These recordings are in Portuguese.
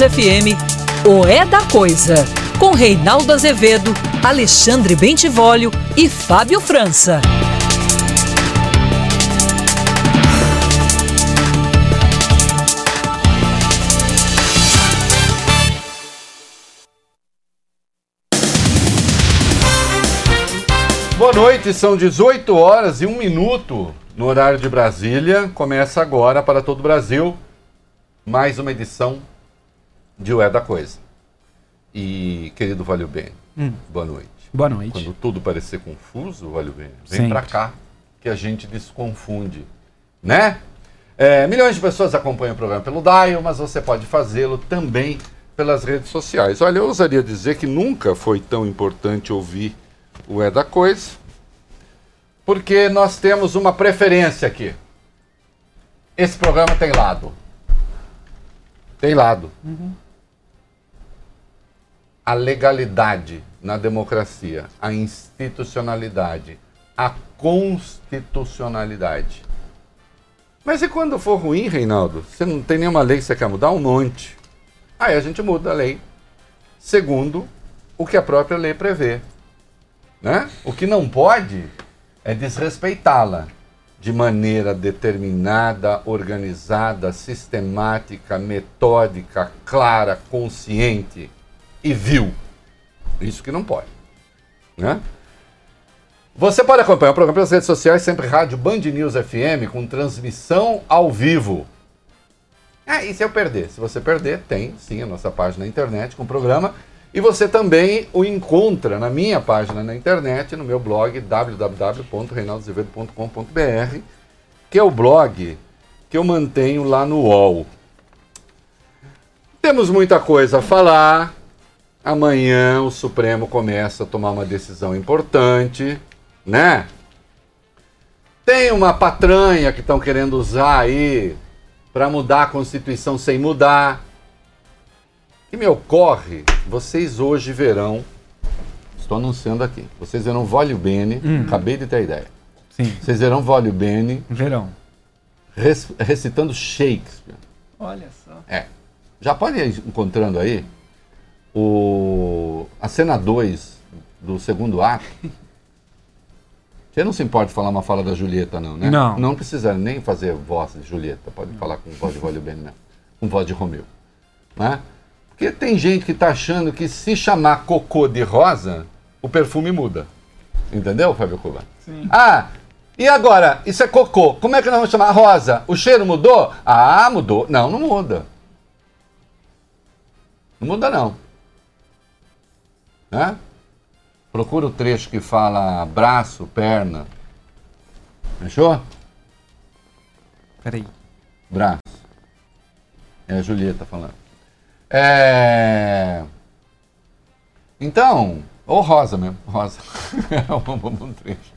FM, o É da Coisa, com Reinaldo Azevedo, Alexandre Bentivolio e Fábio França. Boa noite, são 18 horas e 1 minuto no horário de Brasília. Começa agora para todo o Brasil mais uma edição de O É da Coisa. E, querido Valeu Bem, Hum. boa noite. Boa noite. Quando tudo parecer confuso, Valeu Bem, vem pra cá que a gente desconfunde, né? É, milhões de pessoas acompanham o programa pelo Dial, mas você pode fazê-lo também pelas redes sociais. Olha, eu ousaria dizer que nunca foi tão importante ouvir o É da Coisa, porque nós temos uma preferência aqui. Esse programa tem lado. Tem lado. A legalidade na democracia, a institucionalidade, a constitucionalidade. Mas e quando for ruim, Reinaldo? Você não tem nenhuma lei que você quer mudar? Um monte. Aí a gente muda a lei, segundo o que a própria lei prevê. Né? O que não pode é desrespeitá-la de maneira determinada, organizada, sistemática, metódica, clara, consciente e vil. Isso que não pode. Né? Você pode acompanhar o programa pelas redes sociais, sempre rádio Band News FM, com transmissão ao vivo. Ah, e se eu perder? Se você perder, tem sim a nossa página na internet com o programa. E você também o encontra na minha página na internet, no meu blog www.reinaldozevedo.com.br, que é o blog que eu mantenho lá no UOL. Temos muita coisa a falar. Amanhã o Supremo começa a tomar uma decisão importante, né? Tem uma patranha que estão querendo usar aí para mudar a Constituição sem mudar. O que me ocorre, vocês hoje verão, estou anunciando aqui, vocês verão Vólio Bene, acabei de ter a ideia. Sim, Vocês verão Vólio Bene verão. res- recitando Shakespeare. Olha só. É. Já pode ir encontrando aí o, a cena 2 do segundo ato. Você não se importa de falar uma fala da Julieta, não, né? Não. Não precisa nem fazer voz de Julieta, pode falar com voz de Bene mesmo, com voz de Romeu. Né? Porque tem gente que está achando que se chamar cocô de rosa, o perfume muda. Entendeu, Fábio Cuba? Sim. Ah, e agora? Isso é cocô. Como é que nós vamos chamar rosa? O cheiro mudou? Ah, mudou. Não, não muda. Não muda não. Né? Procura o trecho que fala braço, perna. Fechou? Peraí. Braço. É a Julieta falando. É... Então, ou rosa mesmo, rosa. É um, um trecho.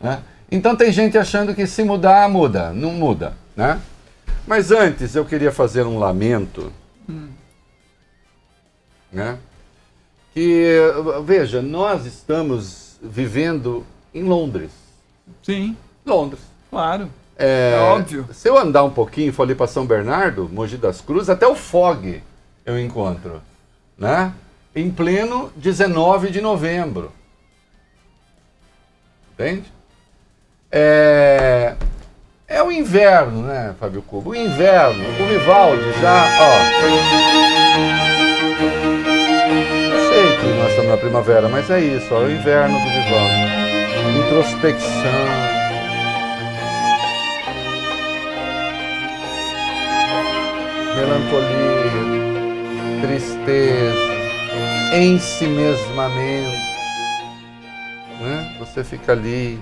Né? Então tem gente achando que se mudar, muda. Não muda, né? Mas antes eu queria fazer um lamento, né? Que, veja, nós estamos vivendo em Londres. Sim, Londres. claro. É, É óbvio. Se eu andar um pouquinho, for ali para São Bernardo, Mogi das Cruzes, até o Fog eu encontro, né? Em pleno 19 de novembro. Entende? É, é o inverno, né, Fábio Cubo? O inverno, o Vivaldi já, ó. Que nós estamos na primavera, mas é isso, ó, é o inverno do Vivaldi. Introspecção. melancolia, tristeza, ensimesmamento. Né? Você fica ali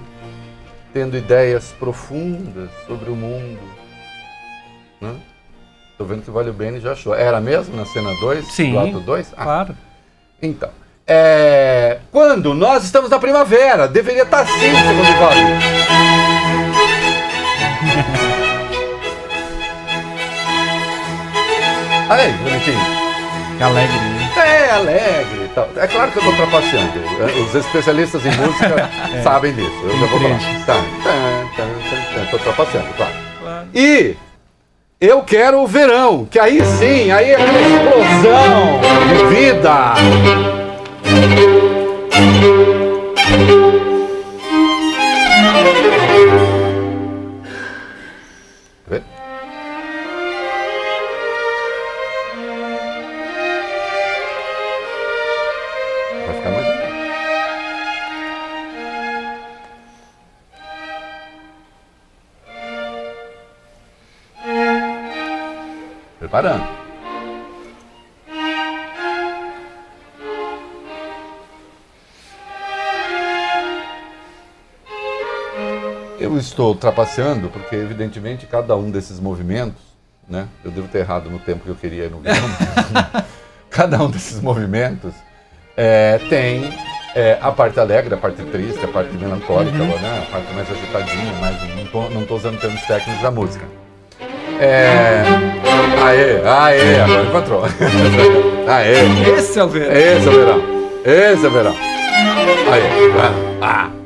tendo ideias profundas sobre o mundo. Né? Tô vendo que o Vale Bene já achou. Era mesmo na cena 2? Sim. Do ato 2? Claro. Então. É, quando nós estamos na primavera, deveria estar assim, segundo o Vale. Olha aí, bonitinho. Que alegre. né? É alegre e tal. É claro que eu tô trapaceando. Os especialistas em música sabem disso. Eu já vou falar. Tá, tá, tá, tá, tá, tô trapaceando, claro. Claro. E eu quero o verão, que aí sim, aí é aquela explosão de vida. Estou trapaceando porque, evidentemente, cada um desses movimentos, né? Eu devo ter errado no tempo que eu queria ir no verão. cada um desses movimentos é, tem é, a parte alegre, a parte triste, a parte melancólica, né? a parte mais agitadinha, mais, não estou usando termos técnicos da música. É, aê, aê, agora encontrou. aê, Esse é o verão. esse é o verão. Esse é o verão. Aí, ah, ah?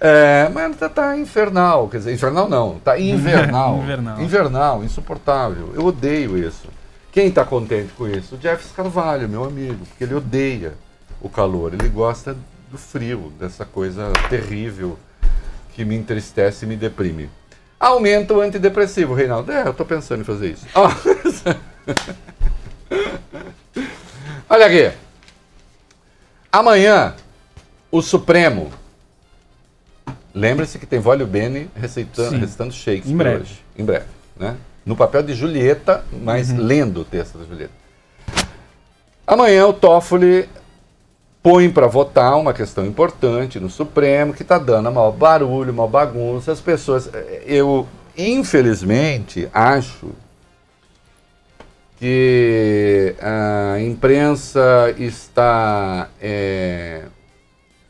É, mas tá, tá infernal, quer dizer, infernal não, tá invernal. Invernal. Invernal, insuportável. Eu odeio isso. Quem tá contente com isso? O Jeff Carvalho, meu amigo, porque ele odeia o calor, ele gosta do frio, dessa coisa terrível que me entristece e me deprime. Aumenta o antidepressivo, Reinaldo. É, eu tô pensando em fazer isso. Ó. Olha aqui. Amanhã, o Supremo. Lembre-se que tem Vólio Bene receitando, Sim. recitando Shakespeare Em breve. hoje. Em breve. Né? No papel de Julieta, mas lendo o texto da Julieta. Amanhã o Toffoli põe para votar uma questão importante no Supremo que está dando maior barulho, maior bagunça. As pessoas. Eu, infelizmente, acho que a imprensa está é,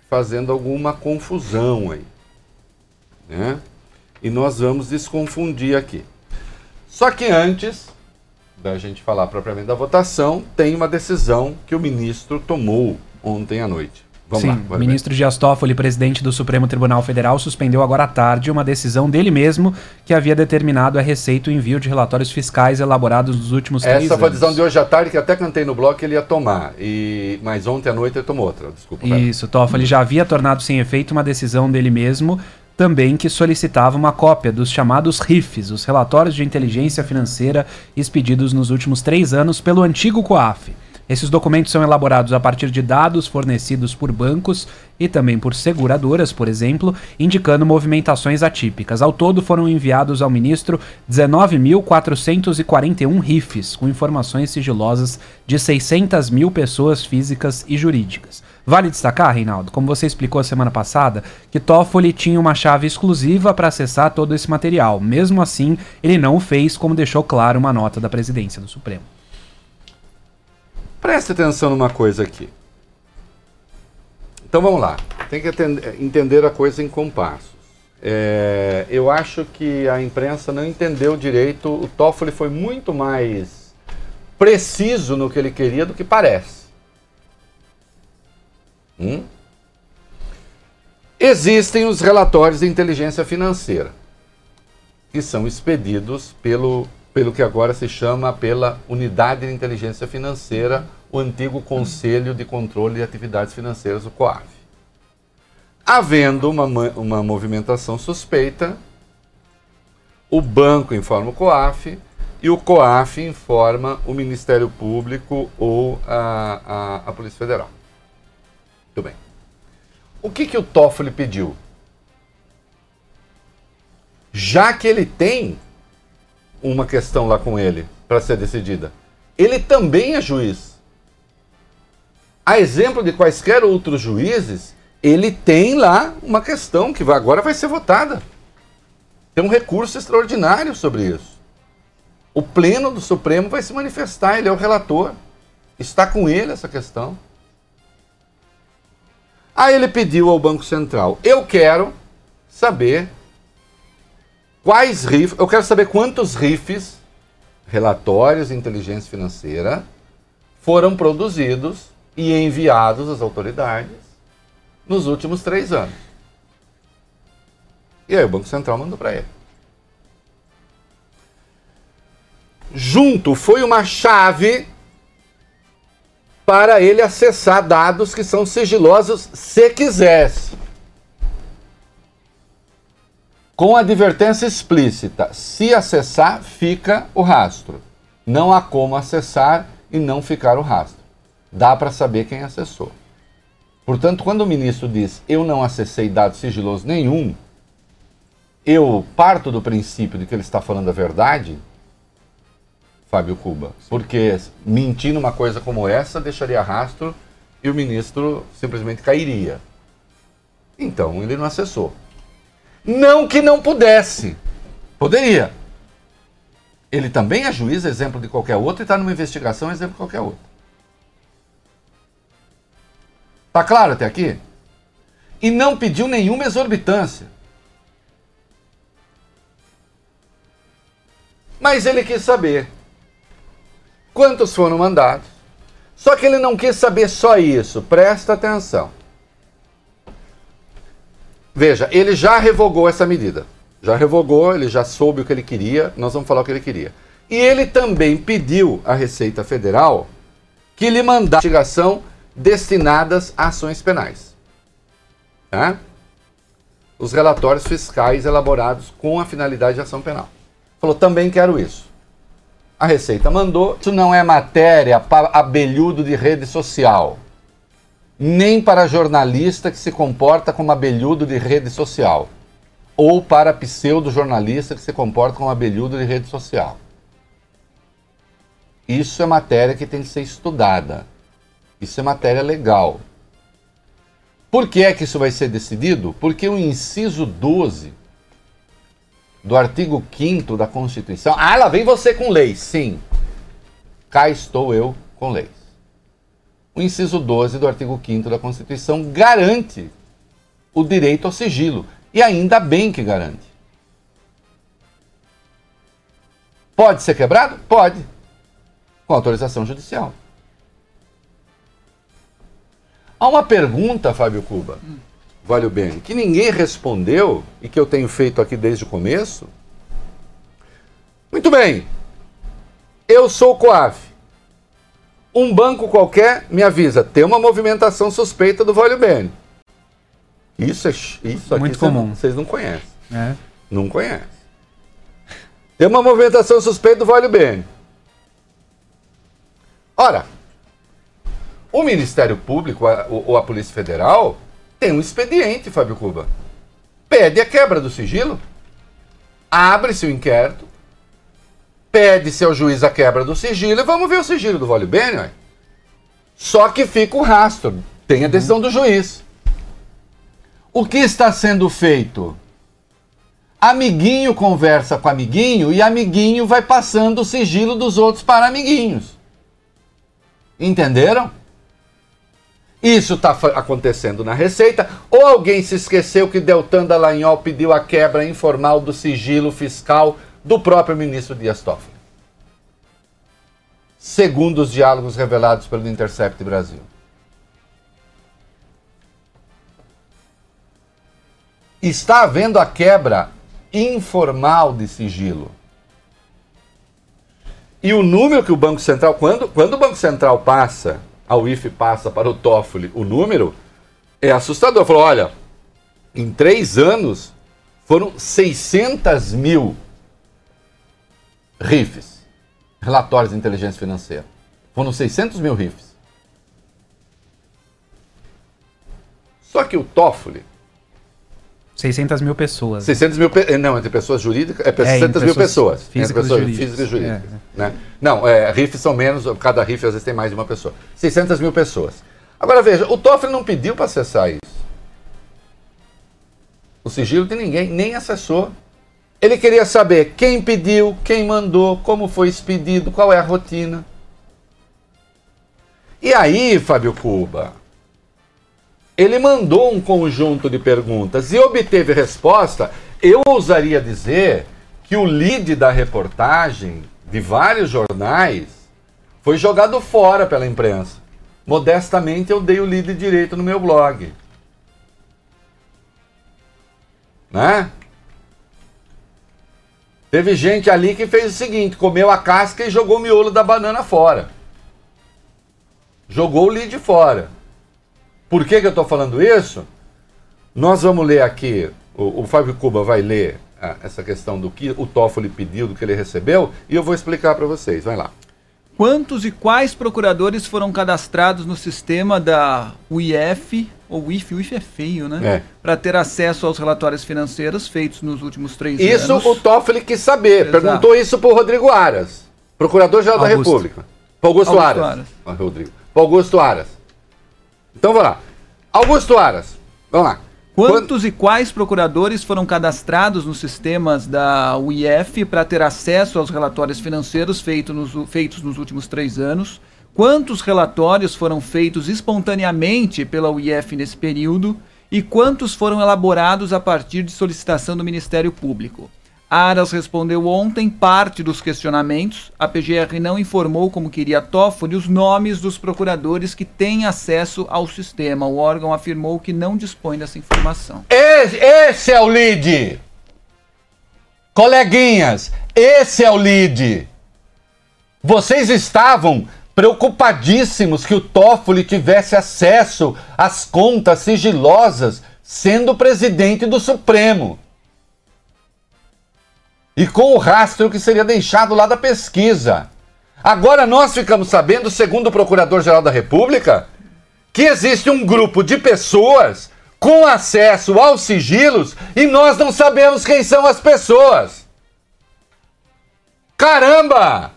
fazendo alguma confusão aí. Né? E nós vamos desconfundir aqui. Só que antes da gente falar propriamente da votação, tem uma decisão que o ministro tomou ontem à noite. Vamos Sim, lá. o ministro Dias Toffoli, presidente do Supremo Tribunal Federal, suspendeu agora à tarde uma decisão dele mesmo que havia determinado a receita e o envio de relatórios fiscais elaborados nos últimos três Essa foi a anos. decisão de hoje à tarde, que até cantei no que ele ia tomar. E... Mas ontem à noite ele tomou outra. Desculpa. vai. Isso, Toffoli já havia tornado sem efeito uma decisão dele mesmo, também que solicitava uma cópia dos chamados RIFs, os relatórios de inteligência financeira expedidos nos últimos três anos pelo antigo COAF. Esses documentos são elaborados a partir de dados fornecidos por bancos e também por seguradoras, por exemplo, indicando movimentações atípicas. Ao todo foram enviados ao ministro 19.441 RIFs, com informações sigilosas de 600 mil pessoas físicas e jurídicas. Vale destacar, Reinaldo, como você explicou semana passada, que Toffoli tinha uma chave exclusiva para acessar todo esse material. Mesmo assim, ele não o fez, como deixou claro uma nota da presidência do Supremo. Preste atenção numa coisa aqui. Então vamos lá. Tem que entender a coisa em compassos. É, eu acho que a imprensa não entendeu direito. O Toffoli foi muito mais preciso no que ele queria do que parece. Hum? Existem os relatórios de inteligência financeira, que são expedidos pelo, pelo que agora se chama pela Unidade de Inteligência Financeira, o antigo Conselho de Controle de Atividades Financeiras, o COAF. Havendo uma, ma- uma movimentação suspeita, o banco informa o COAF e o COAF informa o Ministério Público ou a, a, a Polícia Federal. Muito bem. O que, que o Toffoli pediu? Já que ele tem uma questão lá com ele para ser decidida, ele também é juiz. A exemplo de quaisquer outros juízes, ele tem lá uma questão que agora vai ser votada. Tem um recurso extraordinário sobre isso. O Pleno do Supremo vai se manifestar, ele é o relator. Está com ele essa questão. Aí ele pediu ao Banco Central: eu quero saber quais RIFs, eu quero saber quantos RIFs, relatórios de inteligência financeira, foram produzidos e enviados às autoridades nos últimos três anos. E aí o Banco Central mandou para ele. Junto foi uma chave para ele acessar dados que são sigilosos se quisesse. Com advertência explícita: se acessar, fica o rastro. Não há como acessar e não ficar o rastro. Dá para saber quem acessou. Portanto, quando o ministro diz eu não acessei dado sigiloso nenhum, eu parto do princípio de que ele está falando a verdade, Fábio Cuba. Porque mentir numa coisa como essa deixaria rastro e o ministro simplesmente cairia. Então ele não acessou. Não que não pudesse. Poderia. Ele também é juiz, exemplo de qualquer outro, e está numa investigação, exemplo de qualquer outro. Tá claro até aqui? E não pediu nenhuma exorbitância. Mas ele quis saber quantos foram mandados. Só que ele não quis saber só isso. Presta atenção. Veja, ele já revogou essa medida. Já revogou, ele já soube o que ele queria. Nós vamos falar o que ele queria. E ele também pediu à Receita Federal que lhe mandasse investigação destinadas a ações penais. Tá? Os relatórios fiscais elaborados com a finalidade de ação penal. Falou, também quero isso. A Receita mandou. Isso não é matéria para abelhudo de rede social. Nem para jornalista que se comporta como abelhudo de rede social. Ou para pseudo-jornalista que se comporta como abelhudo de rede social. Isso é matéria que tem que ser estudada. Isso é matéria legal. Por que é que isso vai ser decidido? Porque o inciso 12 do artigo 5 da Constituição. Ah, lá vem você com leis. Sim. Cá estou eu com leis. O inciso 12 do artigo 5 da Constituição garante o direito ao sigilo. E ainda bem que garante. Pode ser quebrado? Pode. Com autorização judicial. Há uma pergunta, Fábio Cuba. Vale o bem, que ninguém respondeu e que eu tenho feito aqui desde o começo. Muito bem. Eu sou o Coaf. Um banco qualquer me avisa, tem uma movimentação suspeita do Vale Bene. Isso é isso aqui muito comum. Vocês não conhecem. É. Não conhecem. Tem uma movimentação suspeita do Vale Bene. Ora, o Ministério Público ou a Polícia Federal tem um expediente, Fábio Cuba. Pede a quebra do sigilo, abre-se o inquérito, pede-se ao juiz a quebra do sigilo e vamos ver o sigilo do Vale. Só que fica o rastro, tem a decisão do juiz. O que está sendo feito? Amiguinho conversa com amiguinho e amiguinho vai passando o sigilo dos outros para amiguinhos. Entenderam? Isso está acontecendo na Receita, ou alguém se esqueceu que Deltan Dallagnol pediu a quebra informal do sigilo fiscal do próprio ministro Dias Toffoli. Segundo os diálogos revelados pelo Intercept Brasil. Está havendo a quebra informal de sigilo. E o número que o Banco Central, quando, quando o Banco Central passa a UIF passa para o Toffoli o número, é assustador. Falou, olha, em três anos foram 600 mil RIFs, relatórios de inteligência financeira. Foram 600 mil RIFs. Só que o Toffoli 600 mil pessoas. 600 mil, pe... não, entre pessoas jurídicas, é 600 é, mil pessoas. Físicas, pessoas jurídicas. físicas e jurídicas. É. Né? Não, é, RIFs são menos, cada RIF às vezes tem mais de uma pessoa. 600 mil pessoas. Agora veja, o Toffoli não pediu para acessar isso. O sigilo de ninguém, nem acessou. Ele queria saber quem pediu, quem mandou, como foi expedido, qual é a rotina. E aí, Fábio Cuba, ele mandou um conjunto de perguntas e obteve resposta. Eu ousaria dizer que o lead da reportagem de vários jornais Foi jogado fora pela imprensa. Modestamente eu dei o lead direito no meu blog. Né? Teve gente ali que fez o seguinte: comeu a casca e jogou o miolo da banana fora. Jogou o lead fora. Por que, que eu estou falando isso? Nós vamos ler aqui, o, o Fábio Cuba vai ler ah, essa questão do que o Toffoli pediu, do que ele recebeu, e eu vou explicar para vocês. Vai lá. Quantos e quais procuradores foram cadastrados no sistema da UIF, ou UIF, UIF é feio, né? É. Para ter acesso aos relatórios financeiros feitos nos últimos três Isso anos. o Toffoli quis saber. Exato. Perguntou isso para o Rodrigo Aras, Procurador-Geral da. República. Para Augusto, Augusto Aras. Aras. Ah, Rodrigo. Para Augusto Aras. Então vamos lá. Augusto Aras. Vamos lá. Quantos e quais procuradores foram cadastrados nos sistemas da UIF para ter acesso aos relatórios financeiros feito nos- feitos nos últimos três anos? Quantos relatórios foram feitos espontaneamente pela UIF nesse período? E quantos foram elaborados a partir de solicitação do Ministério Público? Aras respondeu ontem parte dos questionamentos. A PGR não informou, como queria Toffoli, os nomes dos procuradores que têm acesso ao sistema. O órgão afirmou que não dispõe dessa informação. Esse, esse é o lead. Coleguinhas, esse é o lead. Vocês estavam preocupadíssimos que o Toffoli tivesse acesso às contas sigilosas sendo presidente do Supremo. E com o rastro que seria deixado lá da pesquisa. Agora nós ficamos sabendo, segundo o Procurador-Geral da República, que existe um grupo de pessoas com acesso aos sigilos e nós não sabemos quem são as pessoas. Caramba!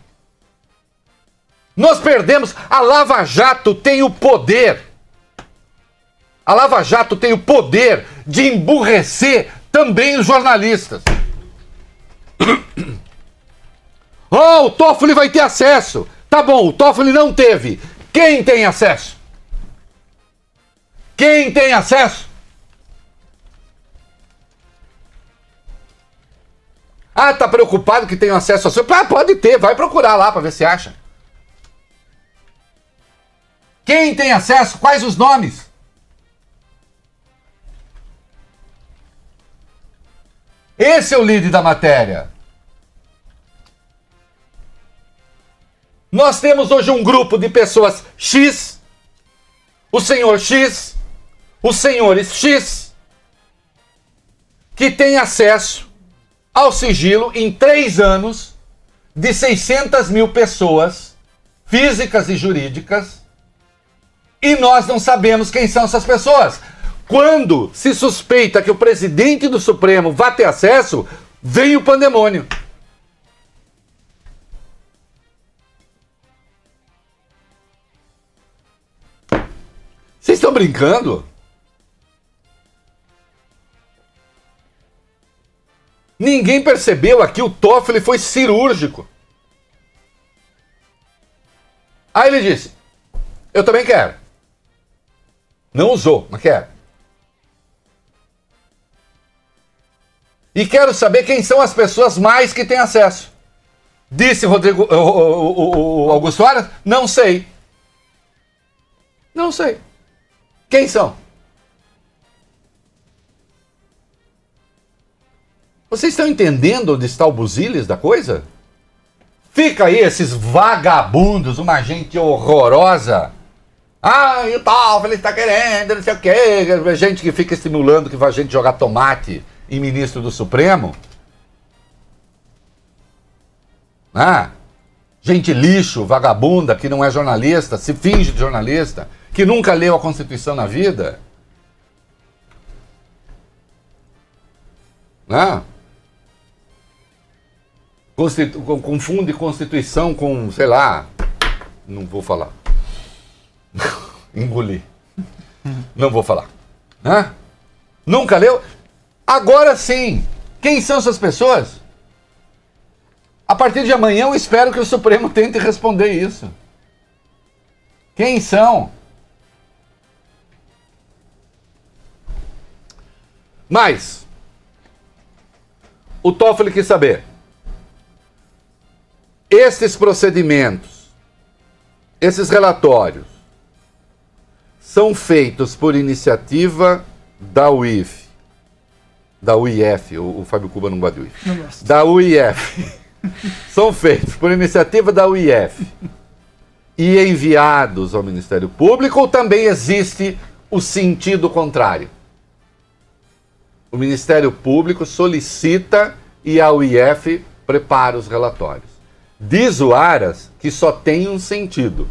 Nós perdemos. A Lava Jato tem o poder. A Lava Jato tem o poder de emburrecer também os jornalistas. Oh, o Toffoli vai ter acesso. Tá bom, o Toffoli não teve. Quem tem acesso? Quem tem acesso? Ah, tá preocupado que tem acesso ao seu? Ah, pode ter, vai procurar lá para ver se acha. Quem tem acesso? Quais os nomes? Esse é o lead da matéria. Nós temos hoje um grupo de pessoas X, o senhor X, os senhores X, que tem acesso ao sigilo em três anos de 600 mil pessoas, físicas e jurídicas, e nós não sabemos quem são essas pessoas. Quando se suspeita que o presidente do Supremo vá ter acesso, vem o pandemônio. Estão brincando? Ninguém percebeu aqui, o Toffoli foi cirúrgico. Aí ele disse: Eu também quero. Não usou, mas quero. E quero saber quem são as pessoas mais que têm acesso. Disse Rodrigo, o, o- o- o Augusto Aras: Não sei. Não sei. Quem são? Vocês estão entendendo onde está o buziles da coisa? Fica aí esses vagabundos, uma gente horrorosa. Ah, e o tal, ele está querendo, não sei o quê. Gente que fica estimulando que vai gente jogar tomate em ministro do Supremo. Ah, gente lixo, vagabunda, que não é jornalista, se finge de jornalista, que nunca leu a Constituição na vida. Né? Constitu- confunde Constituição com, sei lá, não vou falar. Engoli. Não vou falar. Né? Nunca leu? Agora sim. Quem são essas pessoas? A partir de amanhã eu espero que o Supremo tente responder isso. Quem são? Mas, o Toffoli quis saber. Estes procedimentos Esses relatórios são feitos por iniciativa da UIF, da UIF, o, o Fábio Cuba não gosta de UIF, Não gosto. da UIF, são feitos por iniciativa da UIF e enviados ao Ministério Público ou também existe o sentido contrário? O Ministério Público solicita e a UIF prepara os relatórios. Diz o Aras que só tem um sentido.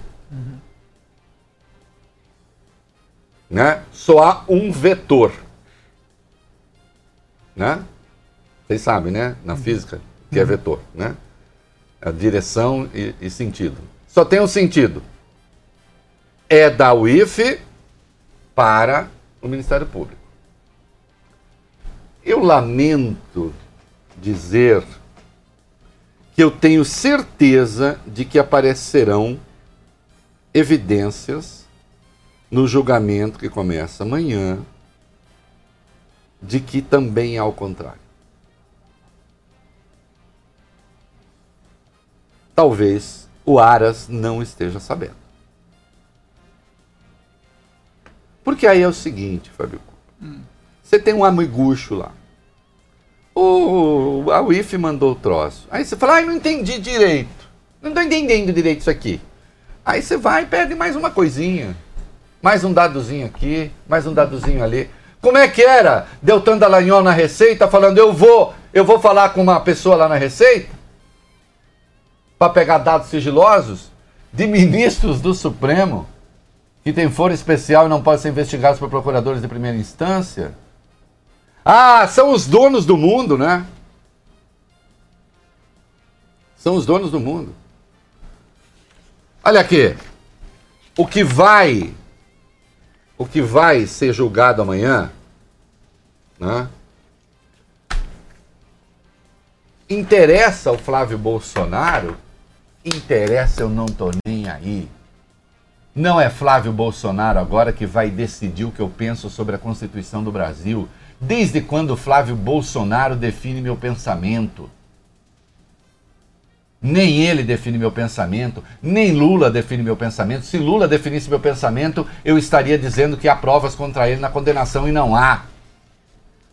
Né? Só há um vetor. Né? Vocês sabem, né? Na física, que é vetor, né? A direção e, e sentido. Só tem um sentido. É da UIF para o Ministério Público. Eu lamento dizer que eu tenho certeza de que aparecerão evidências no julgamento que começa amanhã de que também é ao contrário. Talvez o Aras não esteja sabendo. Porque aí é o seguinte, Fábio. Você tem um amigucho lá. O, a UIF mandou o troço. Aí você fala, ai, não entendi direito. Não estou entendendo direito isso aqui. Aí você vai e pede mais uma coisinha. Mais um dadozinho aqui, mais um dadozinho ali. Como é que era? Deltan Dallagnol na Receita falando, eu vou, eu vou falar com uma pessoa lá na Receita para pegar dados sigilosos de ministros do Supremo que tem foro especial e não podem ser investigados por procuradores de primeira instância. Ah, são os donos do mundo, né? São os donos do mundo. Olha aqui. O que vai o que vai ser julgado amanhã, né? Interessa ao Flávio Bolsonaro? Interessa, eu não tô nem aí. Não é Flávio Bolsonaro agora que vai decidir o que eu penso sobre a Constituição do Brasil. Desde quando Flávio Bolsonaro define meu pensamento? Nem ele define meu pensamento, nem Lula define meu pensamento. Se Lula definisse meu pensamento, eu estaria dizendo que há provas contra ele na condenação e não há.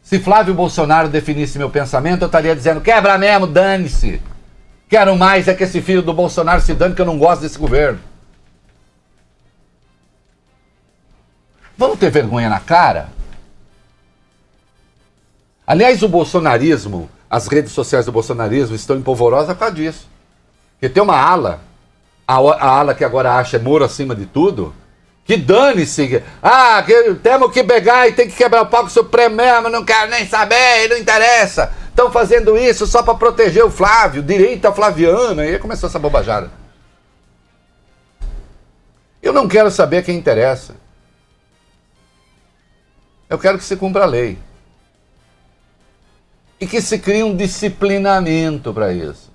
Se Flávio Bolsonaro definisse meu pensamento, eu estaria dizendo: quebra mesmo, dane-se. Quero mais é que esse filho do Bolsonaro se dane, que eu não gosto desse governo. Vamos ter vergonha na cara? Aliás, o bolsonarismo, as redes sociais do bolsonarismo estão empolvorosas por causa disso. Porque tem uma ala, a, a ala que agora acha Moro acima de tudo, que dane-se. Ah, que temos que pegar e tem que quebrar o pau com o Supremo mesmo, não quero nem saber, não interessa. Estão fazendo isso só para proteger o Flávio, direita flaviana. E aí começou essa bobajada. Eu não quero saber quem interessa. Eu quero que se cumpra a lei. E que se crie um disciplinamento para isso.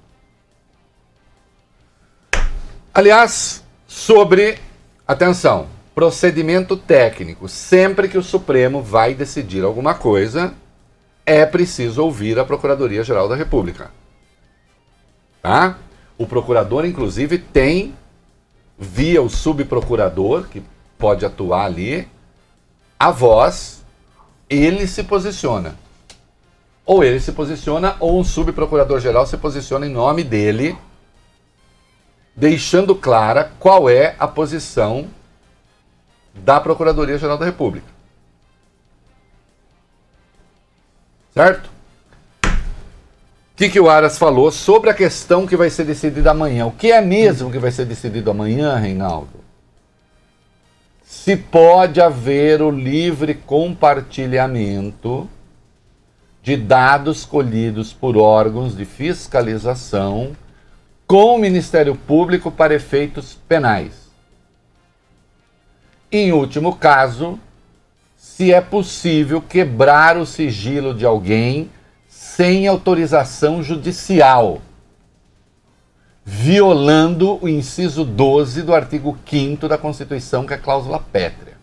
Aliás, sobre, atenção, procedimento técnico. Sempre que o Supremo vai decidir alguma coisa, é preciso ouvir a Procuradoria-Geral da República. Tá? O procurador, inclusive, tem, via o subprocurador, que pode atuar ali, a voz, ele se posiciona. Ou ele se posiciona, ou um subprocurador-geral se posiciona em nome dele, deixando clara qual é a posição da Procuradoria-Geral da República. Certo? O que, que o Aras falou sobre a questão que vai ser decidida amanhã? O que é mesmo que vai ser decidido amanhã, Reinaldo? Se pode haver o livre compartilhamento de dados colhidos por órgãos de fiscalização com o Ministério Público para efeitos penais. Em último caso, se é possível quebrar o sigilo de alguém sem autorização judicial, violando o inciso 12 do artigo 5 da Constituição, que é a cláusula pétrea.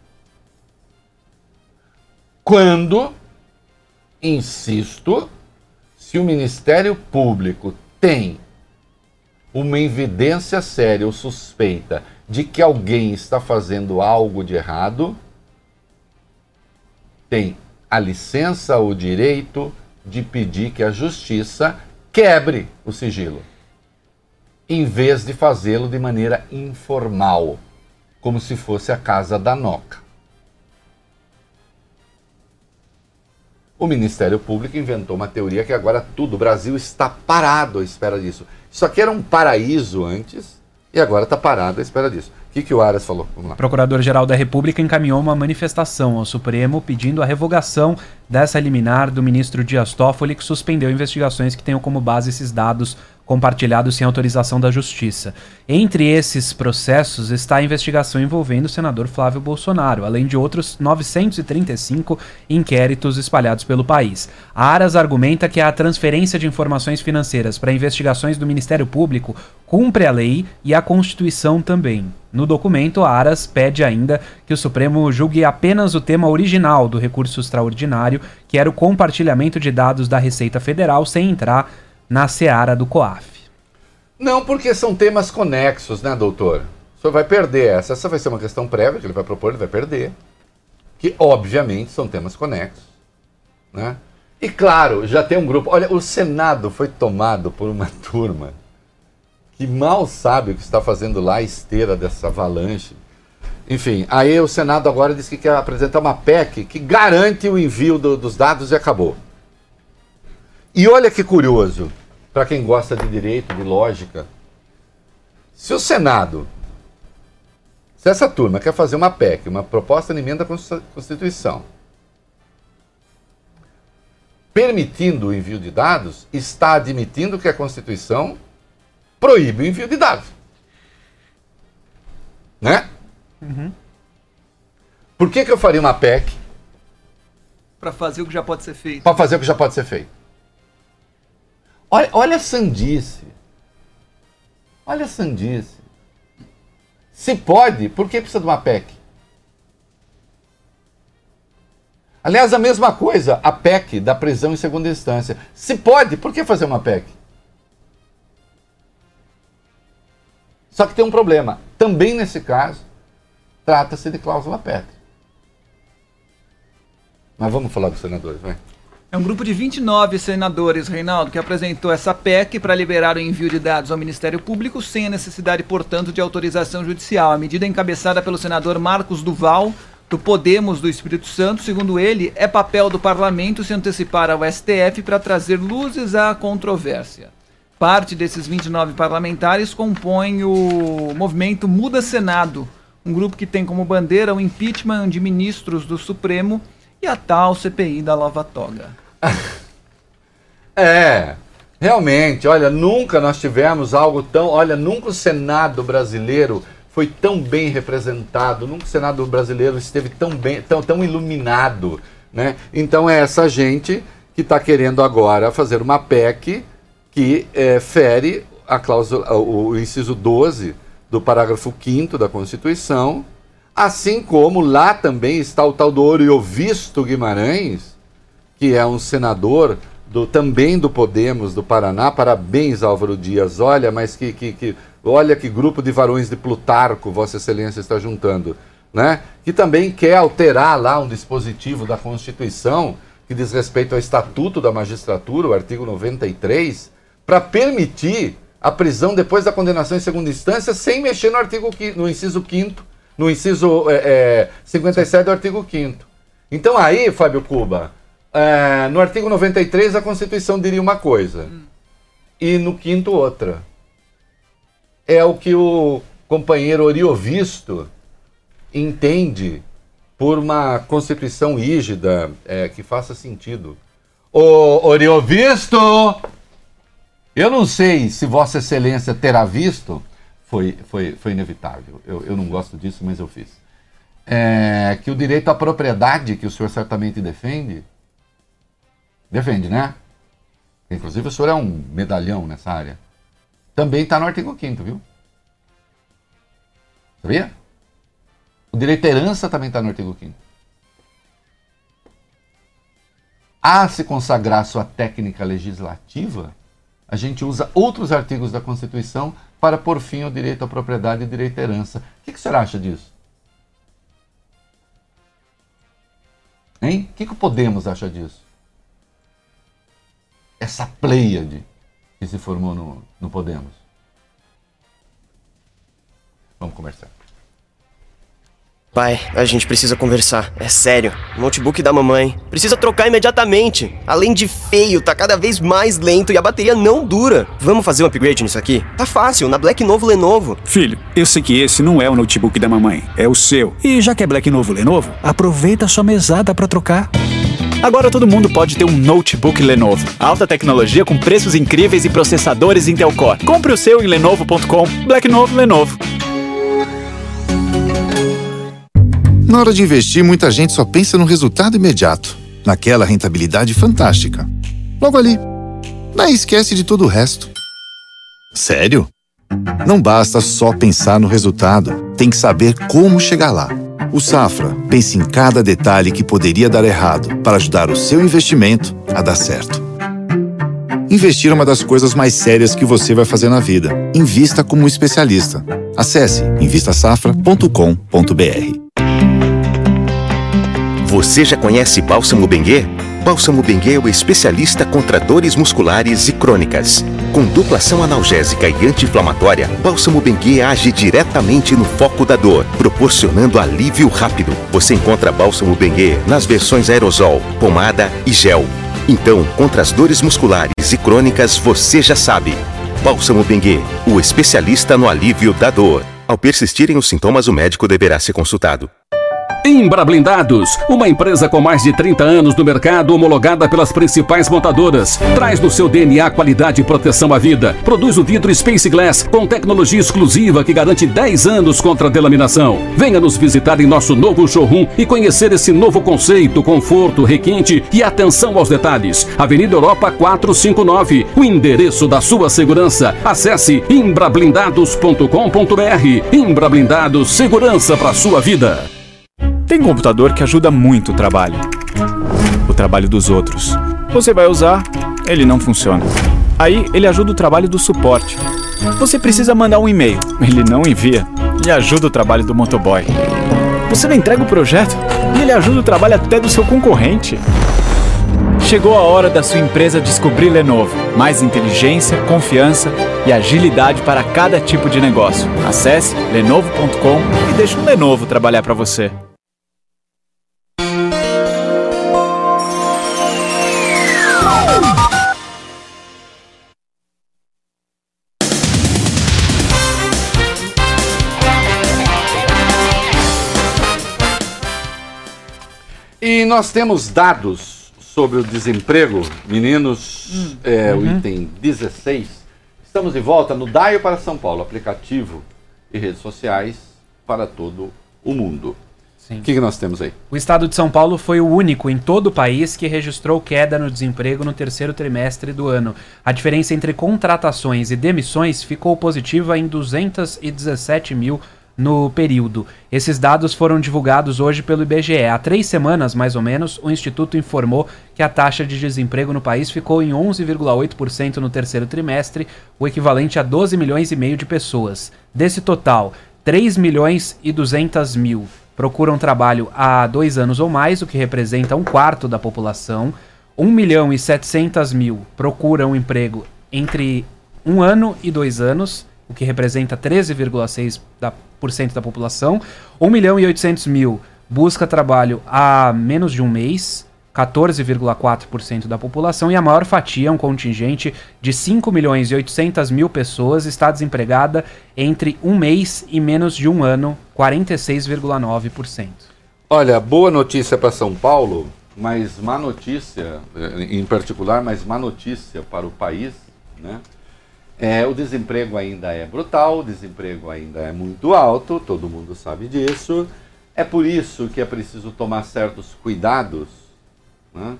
Quando, insisto, se o Ministério Público tem uma evidência séria ou suspeita de que alguém está fazendo algo de errado, tem a licença ou direito de pedir que a justiça quebre o sigilo, em vez de fazê-lo de maneira informal, como se fosse a casa da Noca. O Ministério Público inventou uma teoria que agora tudo, o Brasil está parado à espera disso. Isso aqui era um paraíso antes e agora está parado à espera disso. O que, que o Aras falou? Vamos lá. Procurador-Geral da República encaminhou uma manifestação ao Supremo pedindo a revogação dessa liminar do ministro Dias Toffoli, que suspendeu investigações que tenham como base esses dados compartilhados sem autorização da Justiça. Entre esses processos está a investigação envolvendo o senador Flávio Bolsonaro, além de outros 935 inquéritos espalhados pelo país. A Aras argumenta que a transferência de informações financeiras para investigações do Ministério Público cumpre a lei e a Constituição também. No documento, a Aras pede ainda que o Supremo julgue apenas o tema original do recurso extraordinário, que era o compartilhamento de dados da Receita Federal, sem entrar na seara do COAF. Não, porque são temas conexos, né, doutor? O senhor vai perder essa. Essa vai ser uma questão prévia que ele vai propor, ele vai perder. Que, obviamente, são temas conexos. Né? E, claro, já tem um grupo. Olha, o Senado foi tomado por uma turma que mal sabe o que está fazendo lá a esteira dessa avalanche. Enfim, aí o Senado agora diz que quer apresentar uma PEC que garante o envio do, dos dados e acabou. E olha que curioso, para quem gosta de direito, de lógica, se o Senado, se essa turma quer fazer uma PEC, uma proposta de emenda à Constituição, permitindo o envio de dados, está admitindo que a Constituição proíbe o envio de dados. Né? Uhum. Por que, que eu faria uma PEC? Para fazer o que já pode ser feito. Para fazer o que já pode ser feito. Olha, olha a sandice. Olha a sandice. Se pode, por que precisa de uma PEC? Aliás, a mesma coisa, a PEC da prisão em segunda instância. Se pode, por que fazer uma PEC? Só que tem um problema. Também nesse caso, trata-se de cláusula PEC. Mas vamos falar dos senadores, vai. É um grupo de 29 senadores, Reinaldo, que apresentou essa PEC para liberar o envio de dados ao Ministério Público sem a necessidade, portanto, de autorização judicial. A medida é encabeçada pelo senador Marcos Duval, do Podemos do Espírito Santo. Segundo ele, é papel do parlamento se antecipar ao STF para trazer luzes à controvérsia. Parte desses 29 parlamentares compõe o movimento Muda Senado, um grupo que tem como bandeira o impeachment de ministros do Supremo e a tal CPI da Lava Toga. é, realmente, olha, nunca nós tivemos algo tão. Olha, nunca o Senado brasileiro foi tão bem representado, nunca o Senado brasileiro esteve tão bem, tão, tão iluminado. Né? Então é essa gente que está querendo agora fazer uma PEC que é, fere a cláusula, o, o inciso 12 do parágrafo 5 da Constituição, Assim como lá também está o tal do Oriovisto Guimarães, que é um senador do, também do Podemos do Paraná. Parabéns, Álvaro Dias. Olha, mas que, que, que olha que grupo de varões de Plutarco Vossa Excelência está juntando, né? Que também quer alterar lá um dispositivo da Constituição que diz respeito ao Estatuto da Magistratura, o artigo 93, para permitir a prisão depois da condenação em segunda instância sem mexer no artigo no inciso 5 no inciso é, é, 57 do artigo 5 Então aí, Fábio Cuba, é, no artigo 93 a Constituição diria uma coisa hum. e no quinto outra. É o que o companheiro Oriovisto entende por uma Constituição rígida é, que faça sentido. Oriovisto, eu não sei se Vossa Excelência terá visto, foi, foi, foi inevitável. Eu, eu não gosto disso, mas eu fiz. É, que o direito à propriedade, que o senhor certamente defende, defende, né? Inclusive o senhor é um medalhão nessa área. Também está no artigo 5 viu? Sabia? O direito à herança também está no artigo 5 A se consagrar sua técnica legislativa, a gente usa outros artigos da Constituição para pôr fim ao direito à propriedade e direito à herança. O que, que o senhor acha disso? Hein? O que, que o Podemos acha disso? Essa pleiade que se formou no, no Podemos. Vamos conversar. Pai, a gente precisa conversar. É sério. O notebook da mamãe. Precisa trocar imediatamente. Além de feio, tá cada vez mais lento e a bateria não dura. Vamos fazer um upgrade nisso aqui? Tá fácil, na Black Novo Lenovo. Filho, eu sei que esse não é o notebook da mamãe, é o seu. E já que é Black Novo Lenovo, aproveita a sua mesada para trocar. Agora todo mundo pode ter um notebook Lenovo. Alta tecnologia com preços incríveis e processadores Intel Core. Compre o seu em lenovo.com. Black Novo Lenovo. Na hora de investir, muita gente só pensa no resultado imediato, naquela rentabilidade fantástica. Logo ali. Daí esquece de todo o resto. Sério? Não basta só pensar no resultado, tem que saber como chegar lá. O Safra pensa em cada detalhe que poderia dar errado para ajudar o seu investimento a dar certo. Investir é uma das coisas mais sérias que você vai fazer na vida. Invista como um especialista. Acesse invistasafra.com.br. Você já conhece Bálsamo Benguê? Bálsamo Benguê é o especialista contra dores musculares e crônicas. Com dupla ação analgésica e anti-inflamatória, Bálsamo Benguê age diretamente no foco da dor, proporcionando alívio rápido. Você encontra Bálsamo Benguê nas versões aerosol, pomada e gel. Então, contra as dores musculares e crônicas, você já sabe. Bálsamo Benguê, o especialista no alívio da dor. Ao persistirem os sintomas, o médico deverá ser consultado. Imbra Blindados, uma empresa com mais de 30 anos no mercado, homologada pelas principais montadoras. Traz no seu DNA qualidade e proteção à vida. Produz o vidro Space Glass com tecnologia exclusiva que garante 10 anos contra a delaminação. Venha nos visitar em nosso novo showroom e conhecer esse novo conceito, conforto, requinte e atenção aos detalhes. Avenida Europa 459, o endereço da sua segurança. Acesse imbrablindados.com.br. Imbra Blindados, segurança para sua vida. Tem computador que ajuda muito o trabalho. O trabalho dos outros. Você vai usar, ele não funciona. Aí ele ajuda o trabalho do suporte. Você precisa mandar um e-mail, ele não envia. E ajuda o trabalho do motoboy. Você não entrega o projeto e ele ajuda o trabalho até do seu concorrente. Chegou a hora da sua empresa descobrir Lenovo. Mais inteligência, confiança e agilidade para cada tipo de negócio. Acesse lenovo.com e deixe um Lenovo trabalhar para você. Nós temos dados sobre o desemprego, meninos, Hum. é, Uhum. o item 16. Estamos de volta no Daio para São Paulo, aplicativo e redes sociais para todo o mundo. O que, que nós temos aí? O estado de São Paulo foi o único em todo o país que registrou queda no desemprego no terceiro trimestre do ano. A diferença entre contratações e demissões ficou positiva em 217 mil no período. Esses dados foram divulgados hoje pelo IBGE. Há três semanas, mais ou menos, o Instituto informou que a taxa de desemprego no país ficou em 11,8% no terceiro trimestre, o equivalente a 12 milhões e meio de pessoas. Desse total, 3 milhões e 200 mil procuram trabalho há dois anos ou mais, o que representa um quarto da população. 1 milhão e 700 mil procuram emprego entre um ano e dois anos, o que representa 13,6% da, população. 1 milhão e 800 mil busca trabalho há menos de um mês, 14,4% da população, e a maior fatia, um contingente de 5 milhões e 800 mil pessoas, está desempregada entre um mês e menos de um ano, 46,9%. Olha, boa notícia para São Paulo, mas má notícia, eh, em particular, mas má notícia para o país, né? É, o desemprego ainda é brutal, o desemprego ainda é muito alto, todo mundo sabe disso. É por isso que é preciso tomar certos cuidados né?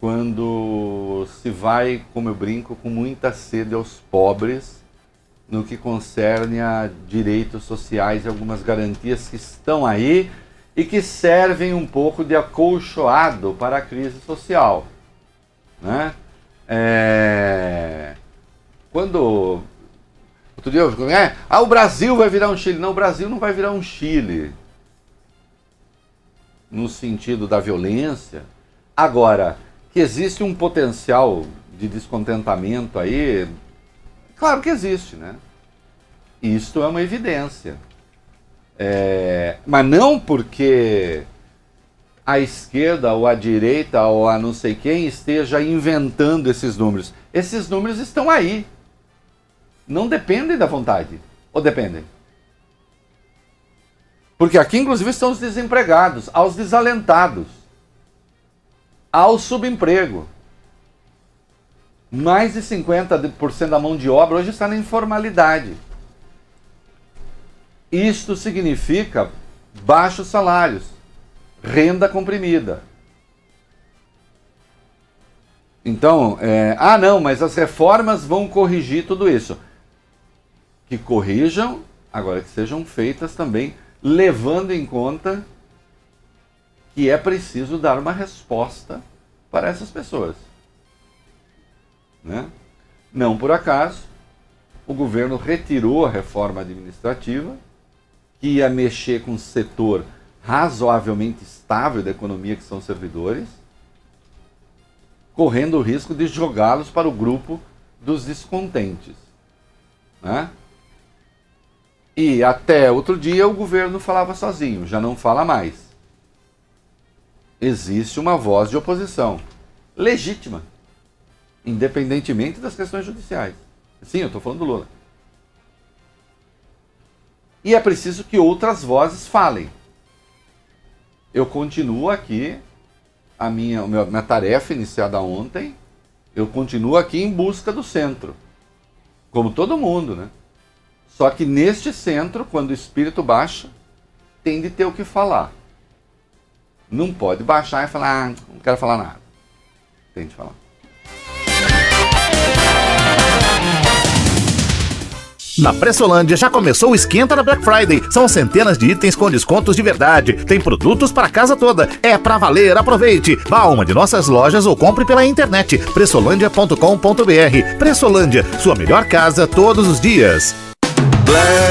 quando se vai, como eu brinco, com muita sede aos pobres no que concerne a direitos sociais e algumas garantias que estão aí e que servem um pouco de acolchoado para a crise social. Né? É, quando. Outro dia eu é, ah, o Brasil vai virar um Chile. Não, o Brasil não vai virar um Chile. No sentido da violência. Agora, que existe um potencial de descontentamento aí, claro que existe, né? Isto é uma evidência. É, mas não porque a esquerda ou a direita ou a não sei quem esteja inventando esses números. Esses números estão aí. Não dependem da vontade. Ou dependem? Porque aqui, inclusive, estão os desempregados, aos desalentados, ao subemprego. Mais de 50% da mão de obra hoje está na informalidade. Isto significa baixos salários, renda comprimida. Então, é, ah, não, mas as reformas vão corrigir tudo isso. Que corrijam, agora que sejam feitas também, levando em conta que é preciso dar uma resposta para essas pessoas. Né? Não por acaso, o governo retirou a reforma administrativa que ia mexer com um setor razoavelmente estável da economia, que são os servidores, correndo o risco de jogá-los para o grupo dos descontentes. Né? E até outro dia o governo falava sozinho, já não fala mais. Existe uma voz de oposição, legítima, independentemente das questões judiciais. Sim, eu estou falando do Lula. E é preciso que outras vozes falem. Eu continuo aqui, a minha, a minha tarefa iniciada ontem, eu continuo aqui em busca do centro. Como todo mundo, né? Só que neste centro, quando o espírito baixa, tem de ter o que falar. Não pode baixar e falar, ah, não quero falar nada. Tem de falar. Na Pressolândia já começou o esquenta da Black Friday. São centenas de itens com descontos de verdade. Tem produtos para casa toda. É pra valer, aproveite. Vá a uma de nossas lojas ou compre pela internet. pressolândia.com.br. Pressolândia, sua melhor casa todos os dias. Black.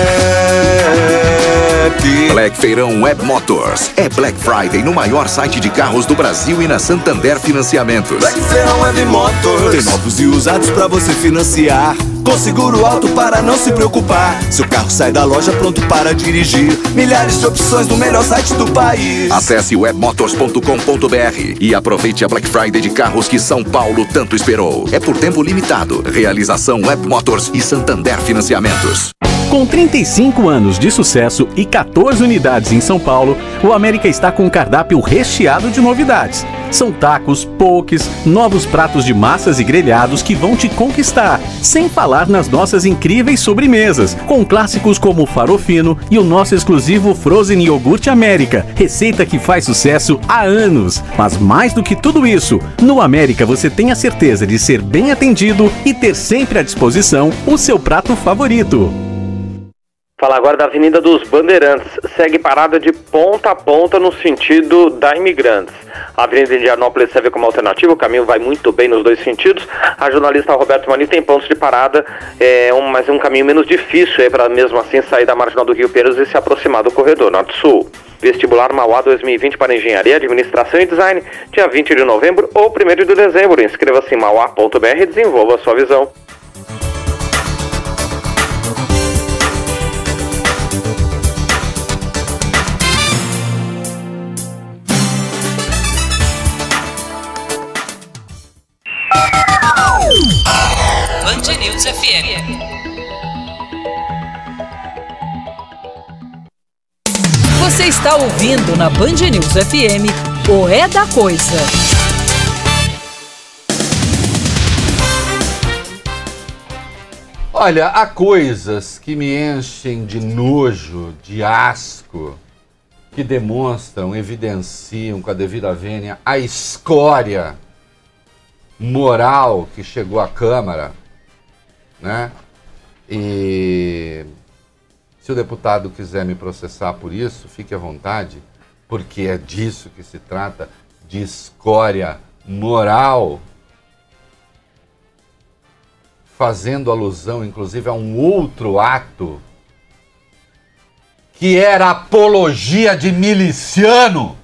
Black Feirão Web Motors. É Black Friday no maior site de carros do Brasil e na Santander Financiamentos. Black Feirão Web Motors. Tem novos e usados para você financiar. Com seguro alto para não se preocupar. Seu carro sai da loja pronto para dirigir. Milhares de opções no melhor site do país. Acesse webmotors.com.br e aproveite a Black Friday de carros que São Paulo tanto esperou. É por tempo limitado. Realização Web Motors e Santander Financiamentos. Com 35 anos de sucesso e 14 unidades em São Paulo, o América está com um cardápio recheado de novidades. São tacos, pokes, novos pratos de massas e grelhados que vão te conquistar, sem falar nas nossas incríveis sobremesas, com clássicos como o farofino e o nosso exclusivo Frozen Iogurte América, receita que faz sucesso há anos. Mas mais do que tudo isso, no América você tem a certeza de ser bem atendido e ter sempre à disposição o seu prato favorito. Falar agora da Avenida dos Bandeirantes. Segue parada de ponta a ponta no sentido da Imigrantes. A Avenida Indianópolis serve como alternativa, o caminho vai muito bem nos dois sentidos. A jornalista Roberto Mani tem pontos de parada, é, um, mas é um caminho menos difícil para mesmo assim sair da marginal do Rio Pinheiros e se aproximar do corredor Norte-Sul. Vestibular Mauá 2020 para Engenharia, Administração e Design, dia 20 de novembro ou 1 de dezembro. Inscreva-se em mauá.br e desenvolva a sua visão. FM. Você está ouvindo na Band News FM o É da Coisa. Olha, há coisas que me enchem de nojo, de asco, que demonstram, evidenciam com a devida vênia a escória moral que chegou à Câmara, né? E se o deputado quiser me processar por isso, fique à vontade, porque é disso que se trata, de escória moral. fazendo alusão, inclusive, a um outro ato que era apologia de miliciano.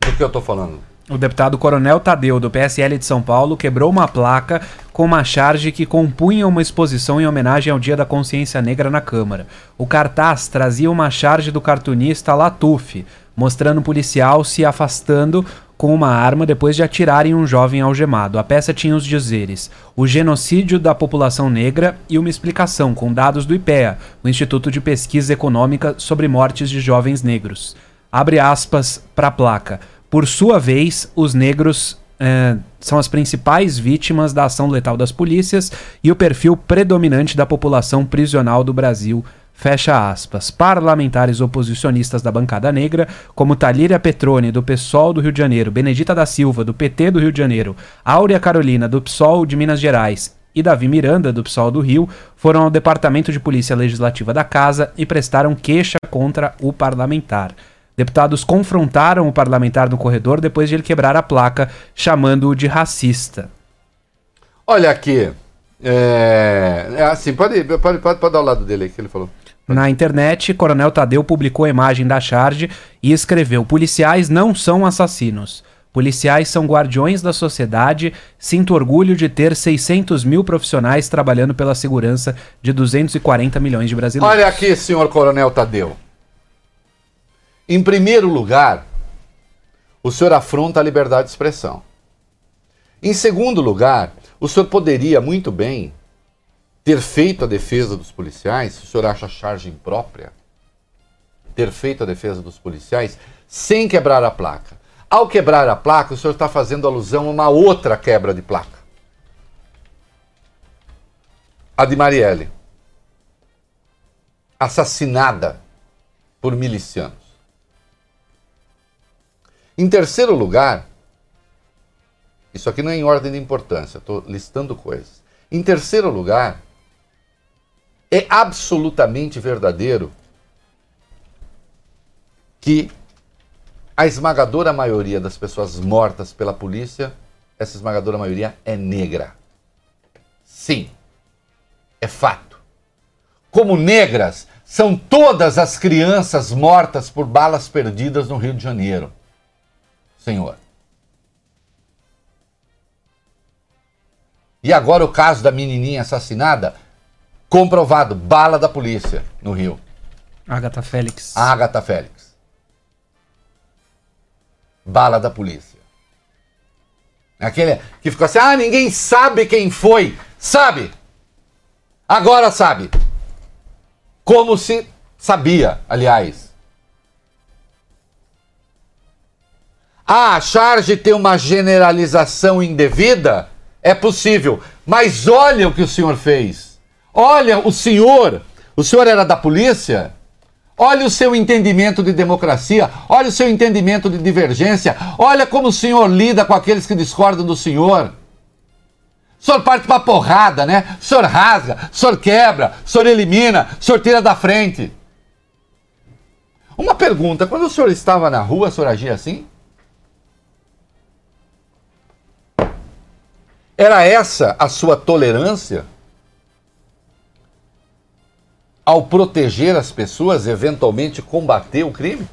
Do que eu tô falando? O deputado Coronel Tadeu, do PSL de São Paulo, quebrou uma placa com uma charge que compunha uma exposição em homenagem ao Dia da Consciência Negra na Câmara. O cartaz trazia uma charge do cartunista Latuf, mostrando um policial se afastando com uma arma depois de atirar em um jovem algemado. A peça tinha os dizeres: o genocídio da população negra e uma explicação com dados do IPEA, o Instituto de Pesquisa Econômica sobre Mortes de Jovens Negros. Abre aspas para a placa. Por sua vez, os negros eh, são as principais vítimas da ação letal das polícias e o perfil predominante da população prisional do Brasil. Fecha aspas. Parlamentares oposicionistas da bancada negra, como Talíria Petrone, do PSOL do Rio de Janeiro, Benedita da Silva, do PT do Rio de Janeiro, Áurea Carolina, do PSOL de Minas Gerais e Davi Miranda, do PSOL do Rio, foram ao Departamento de Polícia Legislativa da Casa e prestaram queixa contra o parlamentar. Deputados confrontaram o parlamentar no corredor depois de ele quebrar a placa, chamando-o de racista. Olha aqui. É, é assim, pode, pode, pode, pode dar o lado dele aí que ele falou. Na internet, Coronel Tadeu publicou a imagem da charge e escreveu: Policiais não são assassinos. Policiais são guardiões da sociedade. Sinto orgulho de ter 600 mil profissionais trabalhando pela segurança de 240 milhões de brasileiros. Olha aqui, senhor Coronel Tadeu. Em primeiro lugar, o senhor afronta a liberdade de expressão. Em segundo lugar, o senhor poderia muito bem ter feito a defesa dos policiais, se o senhor acha charge imprópria, ter feito a defesa dos policiais sem quebrar a placa. Ao quebrar a placa, o senhor está fazendo alusão a uma outra quebra de placa. A de Marielle. Assassinada por milicianos. Em terceiro lugar, isso aqui não é em ordem de importância, estou listando coisas. Em terceiro lugar, é absolutamente verdadeiro que a esmagadora maioria das pessoas mortas pela polícia, essa esmagadora maioria é negra. Sim, é fato. Como negras são todas as crianças mortas por balas perdidas no Rio de Janeiro. Senhor. E agora o caso da menininha assassinada, comprovado, bala da polícia no Rio. Agatha Félix. Agatha Félix. Bala da polícia. Aquele que ficou assim, ah, ninguém sabe quem foi. Sabe! Agora sabe. Como se sabia, aliás. A charge tem uma generalização indevida? É possível. Mas olha o que o senhor fez. Olha, o senhor, o senhor era da polícia? Olha o seu entendimento de democracia, olha o seu entendimento de divergência, olha como o senhor lida com aqueles que discordam do senhor. O senhor parte pra porrada, né? O senhor rasga, o senhor quebra, o senhor elimina, o senhor tira da frente. Uma pergunta: quando o senhor estava na rua, o senhor agia assim? Era essa a sua tolerância? Ao proteger as pessoas, eventualmente combater o crime?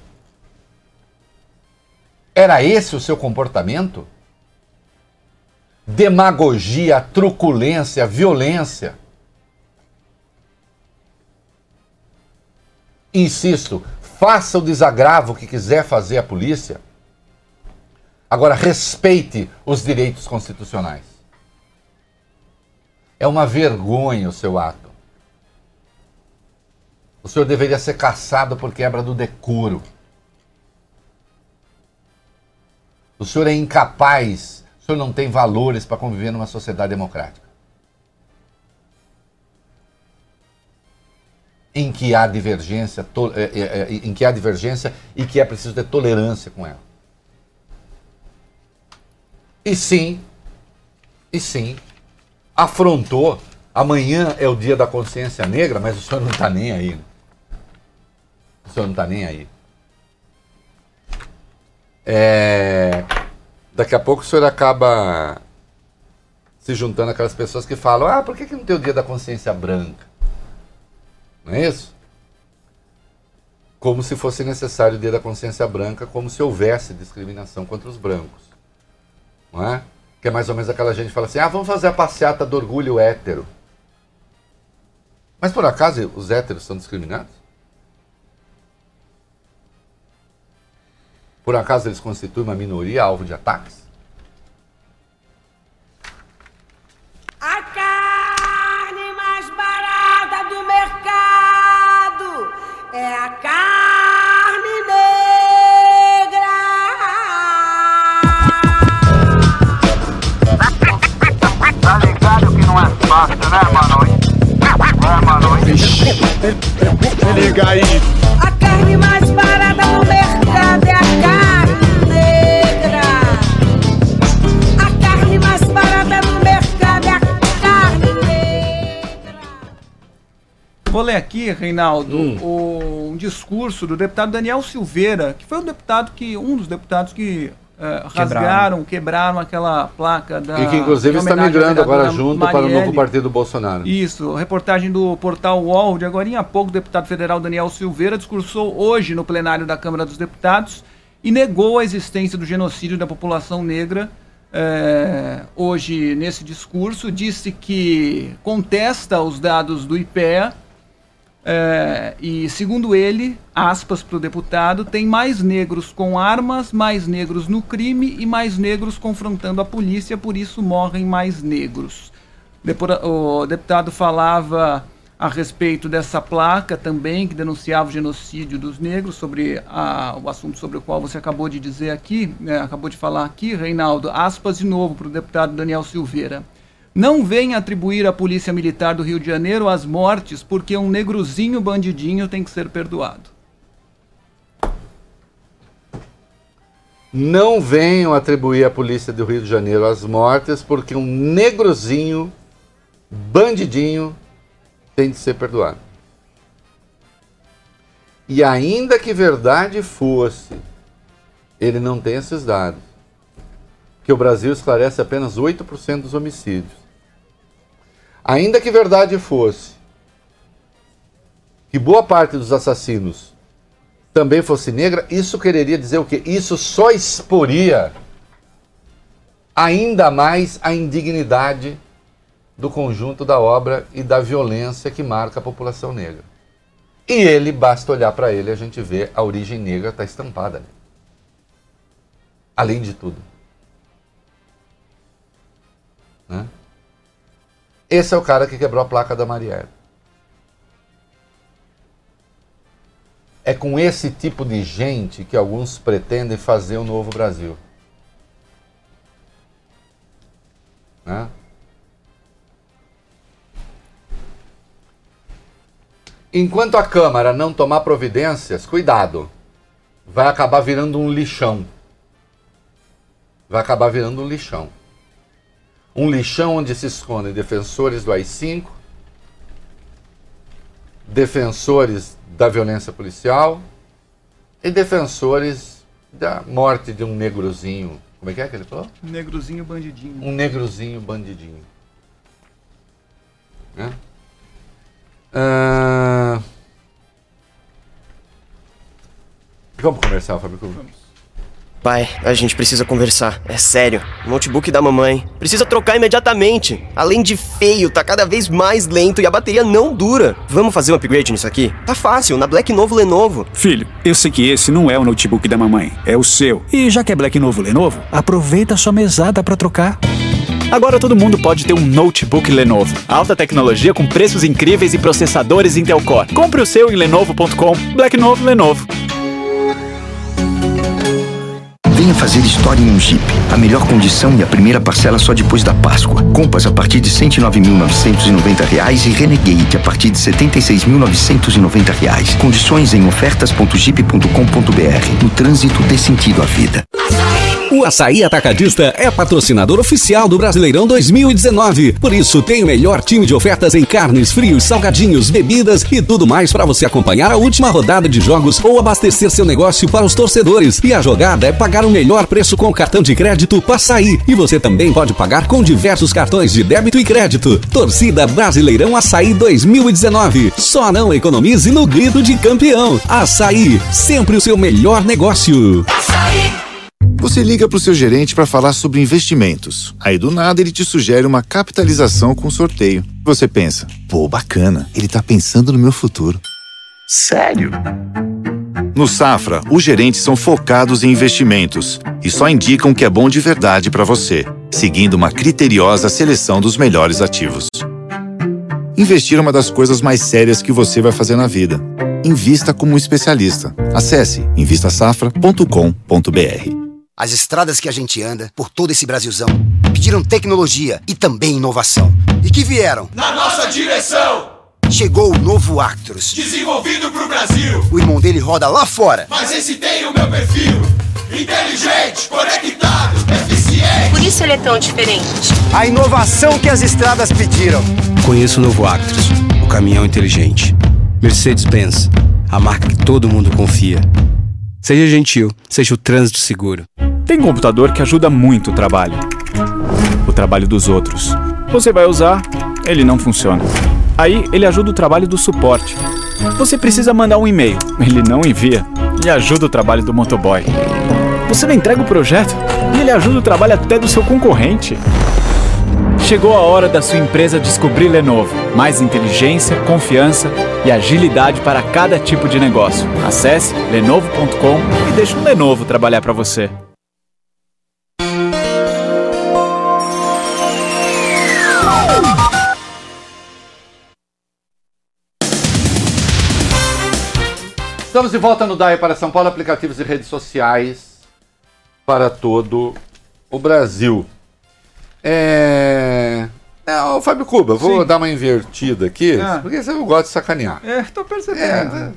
Era esse o seu comportamento? Demagogia, truculência, violência. Insisto, faça o desagravo que quiser fazer a polícia. Agora, respeite os direitos constitucionais. É uma vergonha o seu ato. O senhor deveria ser caçado por quebra do decoro. O senhor é incapaz, o senhor não tem valores para conviver numa sociedade democrática. Em que há divergência, é, é, é, em que há divergência e que é preciso ter tolerância com ela. E sim, e sim, afrontou. Amanhã é o dia da consciência negra, mas o senhor não está nem aí. O senhor não está nem aí. É... Daqui a pouco o senhor acaba se juntando aquelas pessoas que falam: ah, por que, que não tem o dia da consciência branca? Não é isso? Como se fosse necessário o dia da consciência branca, como se houvesse discriminação contra os brancos. Não é? Que é mais ou menos aquela gente que fala assim: ah, vamos fazer a passeata do orgulho hétero. Mas por acaso os héteros são discriminados? Por acaso eles constituem uma minoria alvo de ataques? Liga aí. A carne mais barata do mercado é a carne negra. A carne mais barata do mercado é a carne negra. Vou ler aqui, Reinaldo, o- um discurso do deputado Daniel Silveira, que foi um deputado que, um dos deputados que eh, rasgaram, quebraram aquela placa da. e que inclusive em está migrando agora junto para o novo Marielle. partido do Bolsonaro. Isso, reportagem do portal UOL de agora há pouco, o deputado federal Daniel Silveira discursou hoje no plenário da Câmara dos Deputados e negou a existência do genocídio da população negra. É, hoje, nesse discurso, disse que contesta os dados do IPEA é, e, segundo ele, aspas para o deputado, tem mais negros com armas, mais negros no crime e mais negros confrontando a polícia, por isso morrem mais negros. Depura- O deputado falava a respeito dessa placa também, que denunciava o genocídio dos negros, sobre a- o assunto sobre o qual você acabou de dizer aqui, né, acabou de falar aqui, Reinaldo. Aspas de novo para o deputado Daniel Silveira. Não venha atribuir à Polícia Militar do Rio de Janeiro as mortes porque um negrozinho bandidinho tem que ser perdoado. Não venham atribuir à polícia do Rio de Janeiro as mortes, porque um negrozinho, bandidinho, tem de ser perdoado. E ainda que verdade fosse, ele não tem esses dados. Que o Brasil esclarece apenas 8% dos homicídios. Ainda que verdade fosse, que boa parte dos assassinos também fosse negra, isso quereria dizer o quê? Isso só exporia ainda mais a indignidade do conjunto da obra e da violência que marca a população negra. E ele, basta olhar para ele, a gente vê a origem negra está estampada ali. Além de tudo. Né? Esse é o cara que quebrou a placa da Marielle. É com esse tipo de gente que alguns pretendem fazer o novo Brasil. Né? Enquanto a Câmara não tomar providências, cuidado, vai acabar virando um lixão. Vai acabar virando um lixão. Um lixão onde se escondem defensores do AI-5, defensores da violência policial e defensores da morte de um negrozinho. Como é que é que ele falou? Negrozinho bandidinho. Um negrozinho bandidinho. Né? Ah, Vamos comercial, Fábio. Pai, a gente precisa conversar. É sério. O notebook da mamãe. Precisa trocar imediatamente. Além de feio, tá cada vez mais lento e a bateria não dura. Vamos fazer um upgrade nisso aqui? Tá fácil, na Black Novo Lenovo. Filho, eu sei que esse não é o notebook da mamãe, é o seu. E já que é Black Novo Lenovo, aproveita a sua mesada para trocar. Agora todo mundo pode ter um notebook Lenovo. Alta tecnologia com preços incríveis e processadores Intel Core. Compre o seu em lenovo.com. Black Novo Lenovo. Venha fazer história em um Jeep. A melhor condição e a primeira parcela só depois da Páscoa. Compass a partir de 109.990 reais e Renegade a partir de 76.990 reais. Condições em ofertas.jeep.com.br. No trânsito dê sentido à vida. O Açaí Atacadista é patrocinador oficial do Brasileirão 2019. Por isso, tem o melhor time de ofertas em carnes, frios, salgadinhos, bebidas e tudo mais para você acompanhar a última rodada de jogos ou abastecer seu negócio para os torcedores. E a jogada é pagar o melhor preço com o cartão de crédito Passaí. E você também pode pagar com diversos cartões de débito e crédito. Torcida Brasileirão Açaí 2019. Só não economize no grito de campeão. Açaí, sempre o seu melhor negócio. Você liga para o seu gerente para falar sobre investimentos. Aí do nada ele te sugere uma capitalização com sorteio. Você pensa, pô, bacana, ele tá pensando no meu futuro. Sério? No Safra, os gerentes são focados em investimentos e só indicam o que é bom de verdade para você, seguindo uma criteriosa seleção dos melhores ativos. Investir é uma das coisas mais sérias que você vai fazer na vida. Invista como um especialista. Acesse invistasafra.com.br. As estradas que a gente anda por todo esse Brasilzão pediram tecnologia e também inovação. E que vieram? Na nossa direção! Chegou o novo Actros. Desenvolvido pro Brasil. O irmão dele roda lá fora. Mas esse tem o meu perfil. Inteligente, conectado, eficiente. Por isso ele é tão diferente. A inovação que as estradas pediram. Conheça o novo Actros, o caminhão inteligente. Mercedes-Benz, a marca que todo mundo confia. Seja gentil, seja o trânsito seguro. Tem computador que ajuda muito o trabalho. O trabalho dos outros. Você vai usar, ele não funciona. Aí ele ajuda o trabalho do suporte. Você precisa mandar um e-mail, ele não envia. E ajuda o trabalho do motoboy. Você não entrega o projeto e ele ajuda o trabalho até do seu concorrente. Chegou a hora da sua empresa descobrir Lenovo. Mais inteligência, confiança e agilidade para cada tipo de negócio. Acesse lenovo.com e deixe um Lenovo trabalhar para você. Estamos de volta no DAE para São Paulo, aplicativos e redes sociais para todo o Brasil. É. É, ô, Fábio Cuba, vou Sim. dar uma invertida aqui, Ah. porque você gosta de sacanear. É, tô percebendo.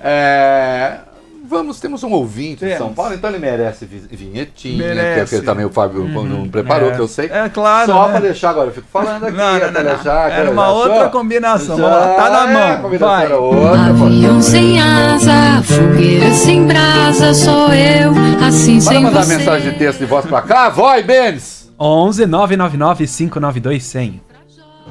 É, vamos, temos um ouvinte de Temos. São Paulo, então ele merece vi- vinhetinha, Merece. que é que também o Fábio Uhum. não preparou, É. que eu sei. É claro, Só né? para deixar agora, eu fico falando aqui, Não, não, até não, não. deixar, Era uma achou? outra combinação. Já Vamos lá, tá na é, mão. a combinação Vai. outra, Avião sem asa, fogueira sem brasa, sou eu, assim Para sem mandar você. mensagem de texto de voz pra cá, vai, Benes! 11 999 592 100.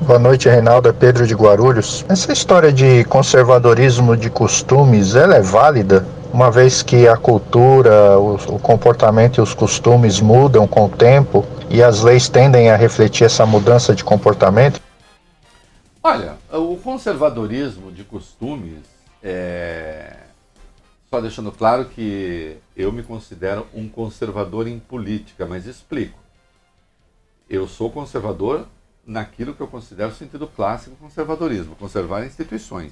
Boa noite, Reinaldo. É Pedro de Guarulhos. Essa história de conservadorismo de costumes, ela é válida? Uma vez que a cultura, o, o comportamento e os costumes mudam com o tempo e as leis tendem a refletir essa mudança de comportamento? Olha, o conservadorismo de costumes, é... só deixando claro que eu me considero um conservador em política, mas explico. Eu sou conservador naquilo que eu considero o sentido clássico do conservadorismo, conservar instituições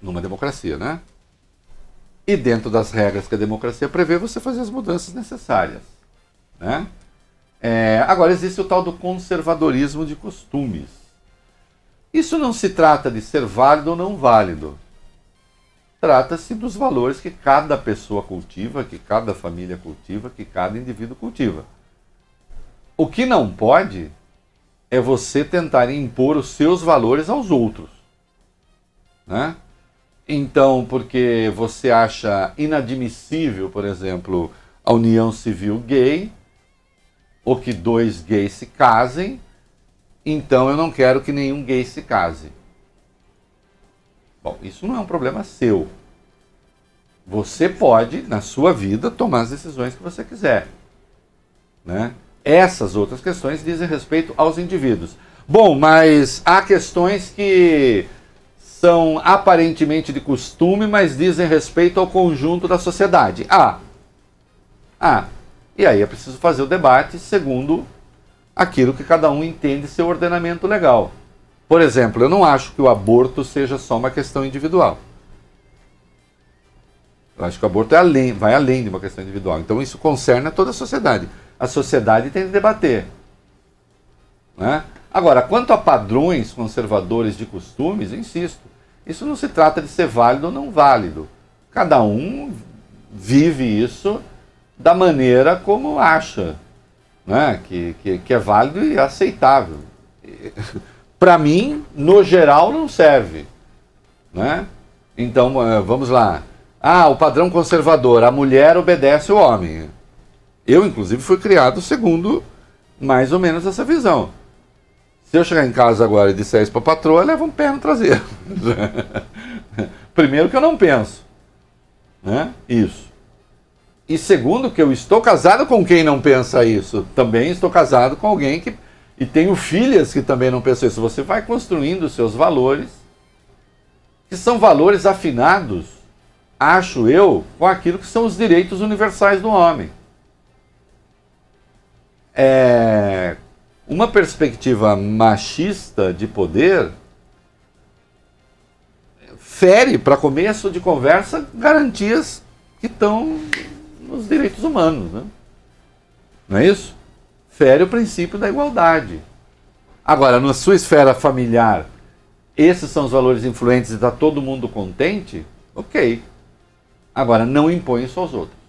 numa democracia, né? E dentro das regras que a democracia prevê, você fazer as mudanças necessárias, né? É, agora existe o tal do conservadorismo de costumes. Isso não se trata de ser válido ou não válido. Trata-se dos valores que cada pessoa cultiva, que cada família cultiva, que cada indivíduo cultiva. O que não pode é você tentar impor os seus valores aos outros. Né? Então, porque você acha inadmissível, por exemplo, a união civil gay, ou que dois gays se casem, então eu não quero que nenhum gay se case. Bom, isso não é um problema seu. Você pode, na sua vida, tomar as decisões que você quiser. Né? Essas outras questões dizem respeito aos indivíduos. Bom, mas há questões que são aparentemente de costume, mas dizem respeito ao conjunto da sociedade. Ah, ah, e aí é preciso fazer o debate segundo aquilo que cada um entende ser o ordenamento legal. Por exemplo, eu não acho que o aborto seja só uma questão individual. Eu acho que o aborto é além, vai além de uma questão individual. Então isso concerne a toda a sociedade. A sociedade tem que debater. Né? Agora, quanto a padrões conservadores de costumes, insisto, isso não se trata de ser válido ou não válido. Cada um vive isso da maneira como acha, né? que, que, que é válido e aceitável. Para mim, no geral, não serve. Né? Então, eh, vamos lá. Ah, o padrão conservador, a mulher obedece o homem. Eu, inclusive, fui criado segundo mais ou menos essa visão. Se eu chegar em casa agora e disser isso para a patroa, leva um pé no traseiro. Primeiro que eu não penso. Né? Isso. E segundo que eu estou casado com quem não pensa isso. Também estou casado com alguém que... E tenho filhas que também não pensam isso. Você vai construindo os seus valores, que são valores afinados, acho eu, com aquilo que são os direitos universais do homem. É, uma perspectiva machista de poder fere, para começo de conversa, garantias que estão nos direitos humanos. Né? Não é isso? Fere o princípio da igualdade. Agora, na sua esfera familiar, esses são os valores influentes e está todo mundo contente? Ok. Agora, não impõe isso aos outros.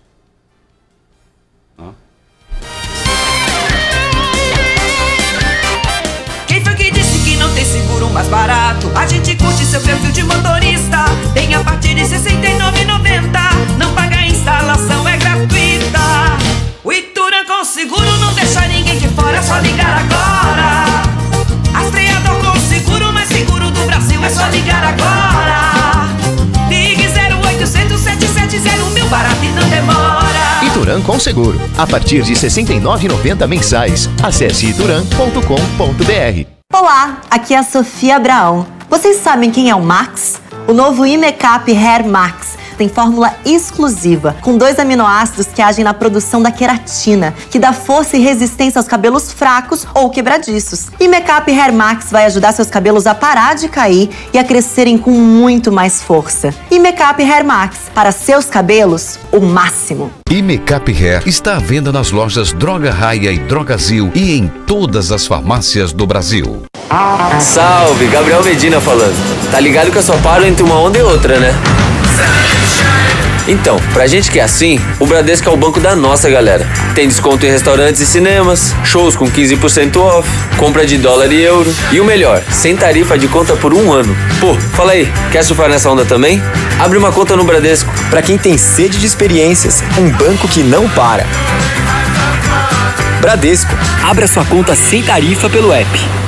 Seguro mais barato? A gente curte seu perfil de motorista. Tem a partir de R$ 69,90. Não paga a instalação, é gratuita. O Ituran com seguro não deixa ninguém de fora. É só ligar agora. Rastreador com seguro mais seguro do Brasil. É só ligar agora. Ligue 0800 770 mil barato e não demora. Ituran com seguro. A partir de R$ 69,90 mensais. Acesse ituran.com.br. Olá, aqui é a Sofia Abraão. Vocês sabem quem é o Max? O novo Imecap Hair Max tem fórmula exclusiva, com dois aminoácidos que agem na produção da queratina, que dá força e resistência aos cabelos fracos ou quebradiços. Imecap Hair Max vai ajudar seus cabelos a parar de cair e a crescerem com muito mais força. Imecap Hair Max, para seus cabelos, o máximo. Imecap Hair está à venda nas lojas Droga Raia e Drogazil e em todas as farmácias do Brasil. Salve, Gabriel Medina falando. Tá ligado que eu só paro entre uma onda e outra, né? Então, pra gente que é assim, o Bradesco é o banco da nossa galera. Tem desconto em restaurantes e cinemas, shows com 15% off, compra de dólar e euro. E o melhor, sem tarifa de conta por um ano. Pô, fala aí, quer surfar nessa onda também? Abre uma conta no Bradesco. Pra quem tem sede de experiências, um banco que não para. Bradesco. Abra sua conta sem tarifa pelo app.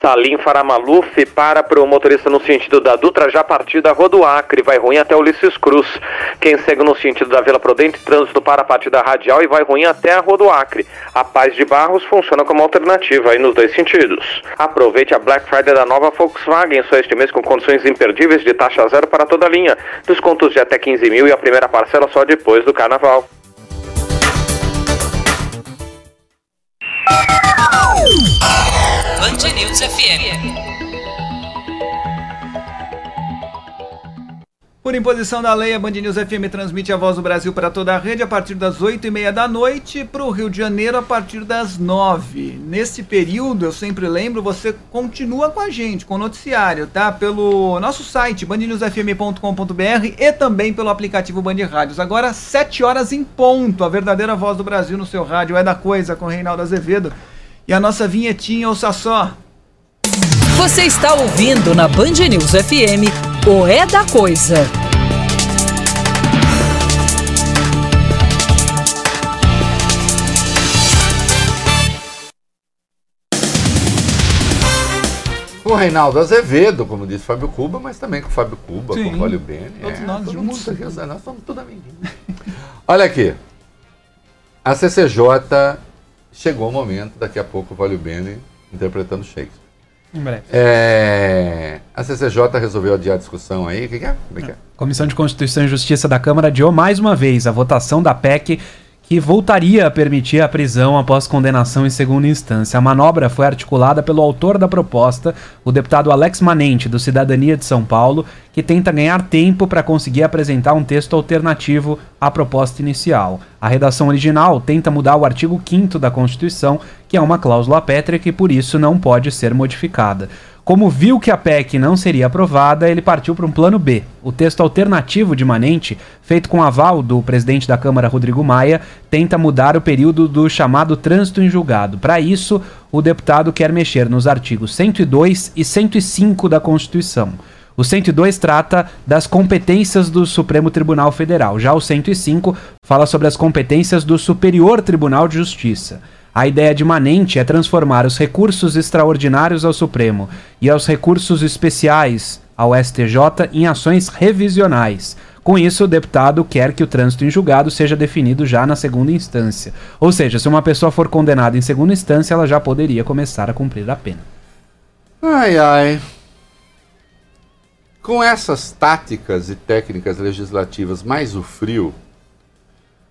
Salim Faramaluf para para o motorista no sentido da Dutra, já a partir da Rua do Acre, vai ruim até Ulisses Cruz. Quem segue no sentido da Vila Prudente, trânsito para a partir da Radial e vai ruim até a Rua do Acre. A Paz de Barros funciona como alternativa aí nos dois sentidos. Aproveite a Black Friday da nova Volkswagen, só este mês com condições imperdíveis de taxa zero para toda a linha. Descontos de até 15 mil e a primeira parcela só depois do carnaval. Band News FM. Por imposição da lei, a Band News FM transmite a voz do Brasil para toda a rede a partir das 8h30 da noite, para o Rio de Janeiro a partir das 9 Nesse período, eu sempre lembro, você continua com a gente, com o noticiário, tá? Pelo nosso site, bandnewsfm.com.br e também pelo aplicativo Band Rádios. Agora, 7 horas em ponto, a verdadeira voz do Brasil no seu rádio é da coisa, com Reinaldo Azevedo. E a nossa vinhetinha, ouça só. Você está ouvindo na Band News FM o É da Coisa. Com o Reinaldo Azevedo, como disse Fábio Cuba, mas também com o Fábio Cuba, Sim. com o Valio Bene. Todos é, nós todo juntos. mundo aqui, nós somos tudo amiguinhos. Olha aqui. A CCJ chegou o momento, daqui a pouco o Valio Bene interpretando Shakespeare. Em breve. É, a CCJ resolveu adiar a discussão aí. O que, que é? É que é? Comissão de Constituição e Justiça da Câmara adiou mais uma vez a votação da PEC que voltaria a permitir a prisão após condenação em segunda instância. A manobra foi articulada pelo autor da proposta, o deputado Alex Manente, do Cidadania de São Paulo, que tenta ganhar tempo para conseguir apresentar um texto alternativo à proposta inicial. A redação original tenta mudar o artigo 5 da Constituição, que é uma cláusula pétrea que por isso não pode ser modificada. Como viu que a PEC não seria aprovada, ele partiu para um plano B. O texto alternativo de Manente, feito com aval do presidente da Câmara, Rodrigo Maia, tenta mudar o período do chamado trânsito em julgado. Para isso, o deputado quer mexer nos artigos 102 e 105 da Constituição. O 102 trata das competências do Supremo Tribunal Federal. Já o 105 fala sobre as competências do Superior Tribunal de Justiça. A ideia de Manente é transformar os recursos extraordinários ao Supremo e aos recursos especiais ao STJ em ações revisionais. Com isso, o deputado quer que o trânsito em julgado seja definido já na segunda instância. Ou seja, se uma pessoa for condenada em segunda instância, ela já poderia começar a cumprir a pena. Ai, ai. Com essas táticas e técnicas legislativas mais o frio,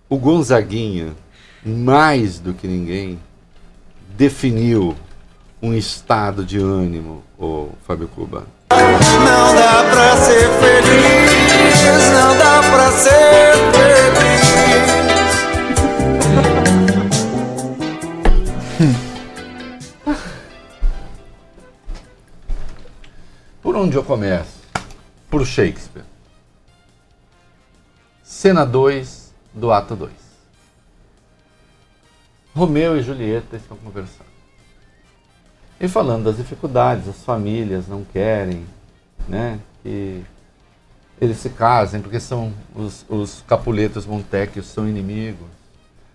o Gonzaguinha mais do que ninguém, definiu um estado de ânimo, o Fábio Cuba. Não dá pra ser feliz, não dá pra ser feliz. Por onde eu começo? Por Shakespeare. Cena 2 do ato 2. Romeu e Julieta estão conversando. E falando das dificuldades, as famílias não querem né, que eles se casem, porque são os, os Capuletos Montecchios são inimigos.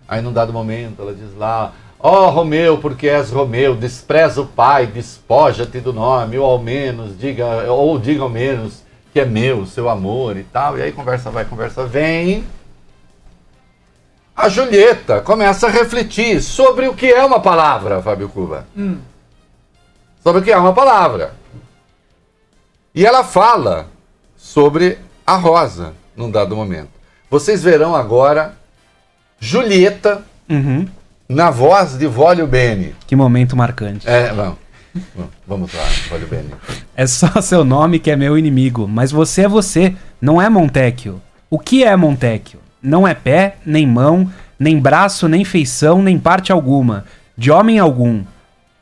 Aí num dado momento ela diz lá, ó oh, Romeu, porque és Romeu, despreza o pai, despoja-te do nome, ou ao menos, diga, ou diga ao menos que é meu, seu amor e tal. E aí conversa vai, conversa vem a Julieta começa a refletir sobre o que é uma palavra, Fábio Cuba. Hum. Sobre o que é uma palavra. E ela fala sobre a rosa num dado momento. Vocês verão agora Julieta Uhum. na voz de Vólio Bene. Que momento marcante. É, vamos. Vamos lá, Vólio Bene. É só seu nome que é meu inimigo, mas você é você, não é Montecchio. O que é Montecchio? Não é pé, nem mão, nem braço, nem feição, nem parte alguma, de homem algum.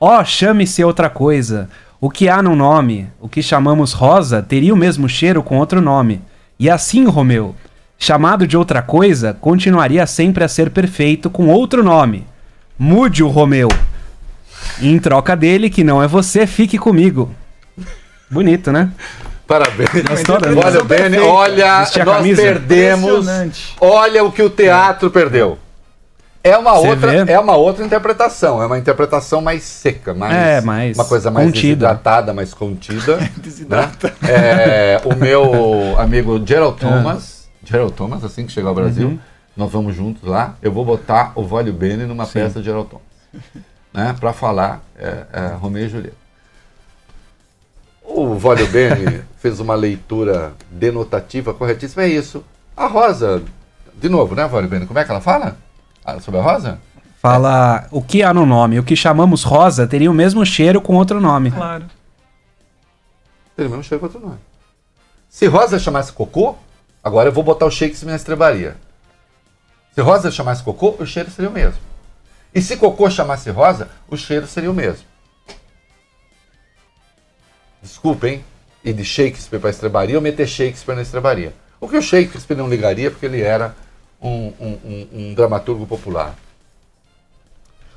Ó, oh, chame-se outra coisa. O que há no nome, o que chamamos rosa, teria o mesmo cheiro com outro nome. E assim, Romeu, chamado de outra coisa, continuaria sempre a ser perfeito com outro nome. Mude o Romeu. Em troca dele, que não é você, fique comigo. Bonito, né? Parabéns. Gostou, né? Olha, Bene, olha, a nós camisa? perdemos. Olha o que o teatro perdeu. É uma, Você outra, vê? é uma outra interpretação, é uma interpretação mais seca, mais, É, mais uma coisa mais contida. desidratada, mais contida. Desidrata. o meu amigo Gerald Thomas, Gerald Thomas, assim que chegar ao Brasil, Uhum. nós vamos juntos lá. Eu vou botar o Vólio Bene numa Sim. peça de Gerald Thomas, né, para falar é, é, Romeu e Julieta. O Vólio Bene fez uma leitura denotativa corretíssima. É isso. A Rosa, de novo, né, Vólio Bene? Como é que ela fala? Ah, sobre a Rosa? Fala o que há no nome, o que chamamos rosa teria o mesmo cheiro com outro nome. Claro. Tem o mesmo cheiro que outro nome. Se Rosa chamasse cocô, agora eu vou botar o Shakespeare na estrebaria. Se Rosa chamasse cocô, o cheiro seria o mesmo. E se cocô chamasse Rosa, o cheiro seria o mesmo. Desculpa, hein? E de Shakespeare para estrebaria, eu meter Shakespeare na estrebaria. O que o Shakespeare não ligaria, porque ele era um, um- um- um dramaturgo popular.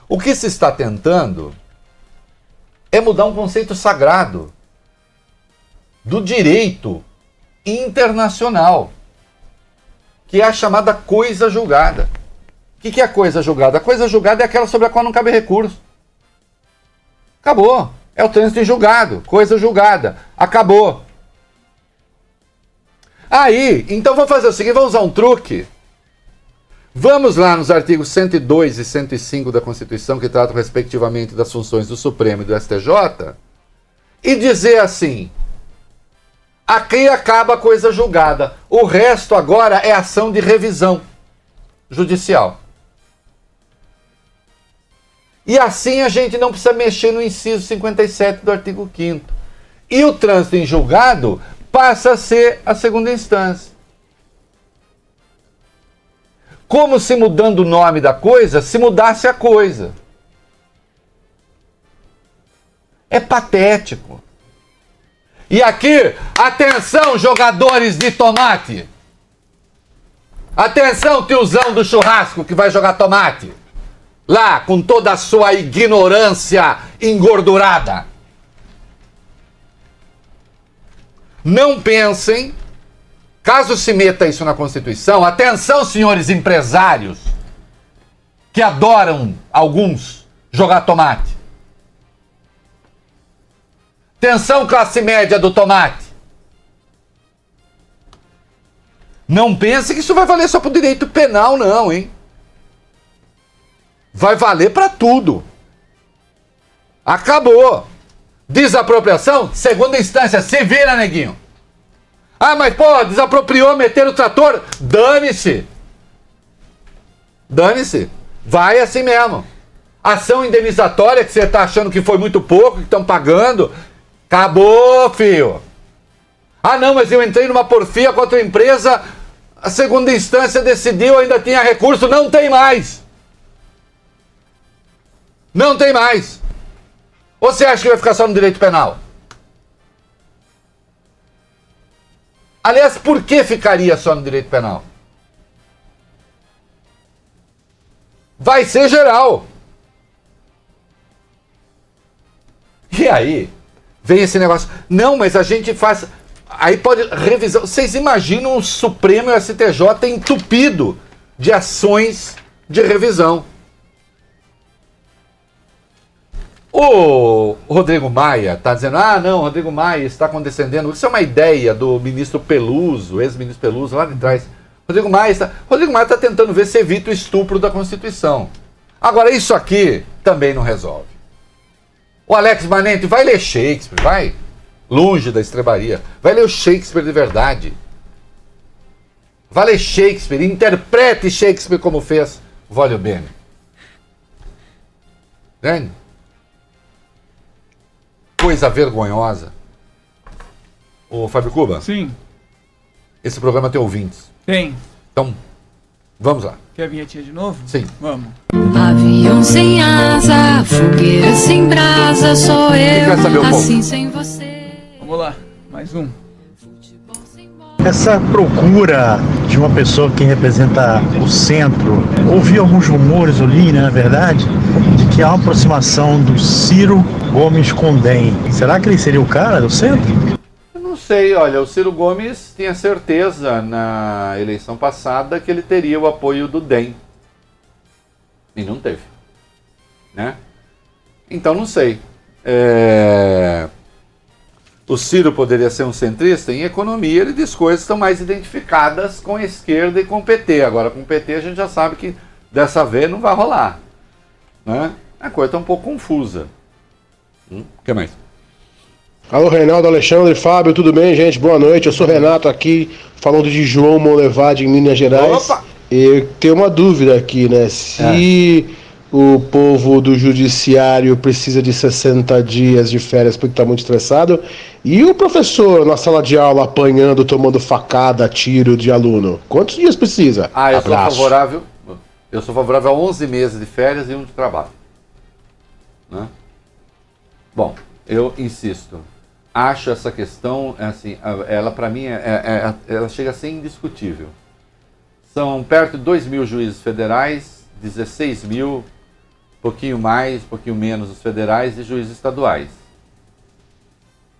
O que se está tentando é mudar um conceito sagrado do direito internacional, que é a chamada coisa julgada. O que que é a coisa julgada? A coisa julgada é aquela sobre a qual não cabe recurso. Acabou. É o trânsito em julgado. Coisa julgada. Acabou. Aí, então vamos fazer o seguinte: vamos usar um truque. Vamos lá nos artigos 102 e 105 da Constituição, que tratam respectivamente das funções do Supremo e do STJ, e dizer assim: aqui acaba a coisa julgada. O resto agora é ação de revisão judicial. E assim a gente não precisa mexer no inciso 57 do artigo 5. E o trânsito em julgado passa a ser a segunda instância. Como se mudando o nome da coisa, se mudasse a coisa. É patético. E aqui, atenção, jogadores de tomate. Atenção, tiozão do churrasco que vai jogar tomate. Lá, com toda a sua ignorância engordurada. Não pensem, caso se meta isso na Constituição, atenção, senhores empresários, que adoram alguns jogar tomate. Atenção, classe média do tomate. Não pense que isso vai valer só para o direito penal, não, hein? Vai valer para tudo. Acabou. Desapropriação, segunda instância, se vira, neguinho. Ah, mas pô, desapropriou, meter o trator. Dane-se. Dane-se. Vai assim mesmo. Ação indenizatória que você está achando que foi muito pouco, que estão pagando. Acabou, filho. Ah, não, mas eu entrei numa porfia contra a empresa, a segunda instância decidiu, ainda tinha recurso, não tem mais. Não tem mais. Ou você acha que vai ficar só no direito penal? Aliás, por que ficaria só no direito penal? Vai ser geral. E aí, vem esse negócio. Não, mas a gente faz. Aí pode revisar. Vocês imaginam o Supremo e o STJ entupido de ações de revisão. O Rodrigo Maia está dizendo: ah, não, Rodrigo Maia está condescendendo. Isso é uma ideia do ministro Peluso, ex-ministro Peluso, lá de trás. Rodrigo Maia está, Rodrigo Maia está tentando ver se evita o estupro da Constituição. Agora, isso aqui também não resolve. O Alex Manente vai ler Shakespeare, vai. Longe da estrebaria. Vai ler o Shakespeare de verdade. Vai ler Shakespeare, interprete Shakespeare como fez Vólio Bene. Entende? Coisa vergonhosa. Ô, Fábio Cuba. Sim. Esse programa tem ouvintes. Tem. Então, vamos lá. Quer a vinhetinha de novo? Sim. Vamos. Avião sem asa, fogueira sem brasa, sou eu, quer saber povo? assim sem você. Vamos lá. Mais um. Essa procura de uma pessoa que representa o centro, ouvi alguns rumores, eu li, né, na verdade, de que há uma aproximação do Ciro Gomes com DEM. Será que ele seria o cara do centro? Eu não sei, olha, o Ciro Gomes tinha certeza na eleição passada que ele teria o apoio do DEM. E não teve. Né? Então não sei. É, O Ciro poderia ser um centrista? Em economia ele diz coisas que estão mais identificadas com a esquerda e com o PT. Agora com o PT a gente já sabe que dessa vez não vai rolar. Né? A coisa está um pouco confusa. Hum? O que mais? Alô, Reinaldo, Alexandre, Fábio, tudo bem, gente? Boa noite. Eu sou Renato aqui, falando de João Monlevade, em Minas Gerais. Opa! Eu tenho uma dúvida aqui, né? Se o povo do judiciário precisa de 60 dias de férias porque está muito estressado, e o professor na sala de aula apanhando, tomando facada, tiro de aluno, quantos dias precisa? Ah, eu sou Abraço. favorável. Eu sou favorável a 11 meses de férias e um de trabalho. Né? Bom, eu insisto. Acho essa questão, assim, a- ela para mim, é, é- é- ela chega a ser indiscutível. São perto de 2 mil juízes federais, 16 mil, pouquinho mais, pouquinho menos os federais e juízes estaduais.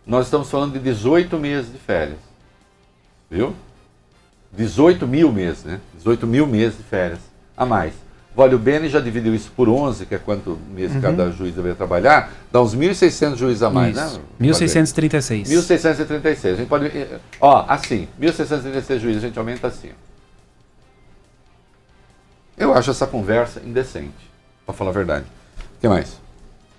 Nós estamos falando de 18 meses de férias. Viu? 18 mil meses, né? 18 mil meses de férias a mais. Olha, o Beni já dividiu isso por 11, que é quanto meses Uhum. cada juiz deveria trabalhar, dá uns 1.600 juízes a mais, Isso. né? 1636. 1.636. A gente pode. Ó, assim, 1.636 juízes, a gente aumenta assim. Eu acho essa conversa indecente, pra falar a verdade. O que mais?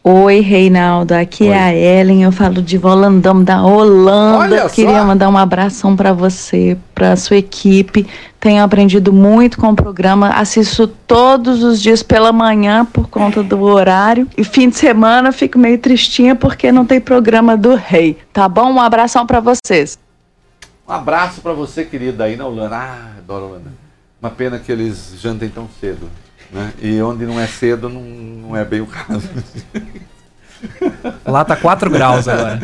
Oi, Reinaldo. Aqui é a Ellen. Eu falo de Volandão da Holanda. Queria mandar um abração para você, para sua equipe. Tenho aprendido muito com o programa. Assisto todos os dias pela manhã por conta do horário. E fim de semana fico meio tristinha porque não tem programa do Rei. Tá bom? Um abração para vocês. Um abraço pra você, querida, aí na Holanda. Ah, adoro Holanda. Uma pena que eles jantem tão cedo. Né? E onde não é cedo, não, não é bem o caso. Lá tá 4 graus agora.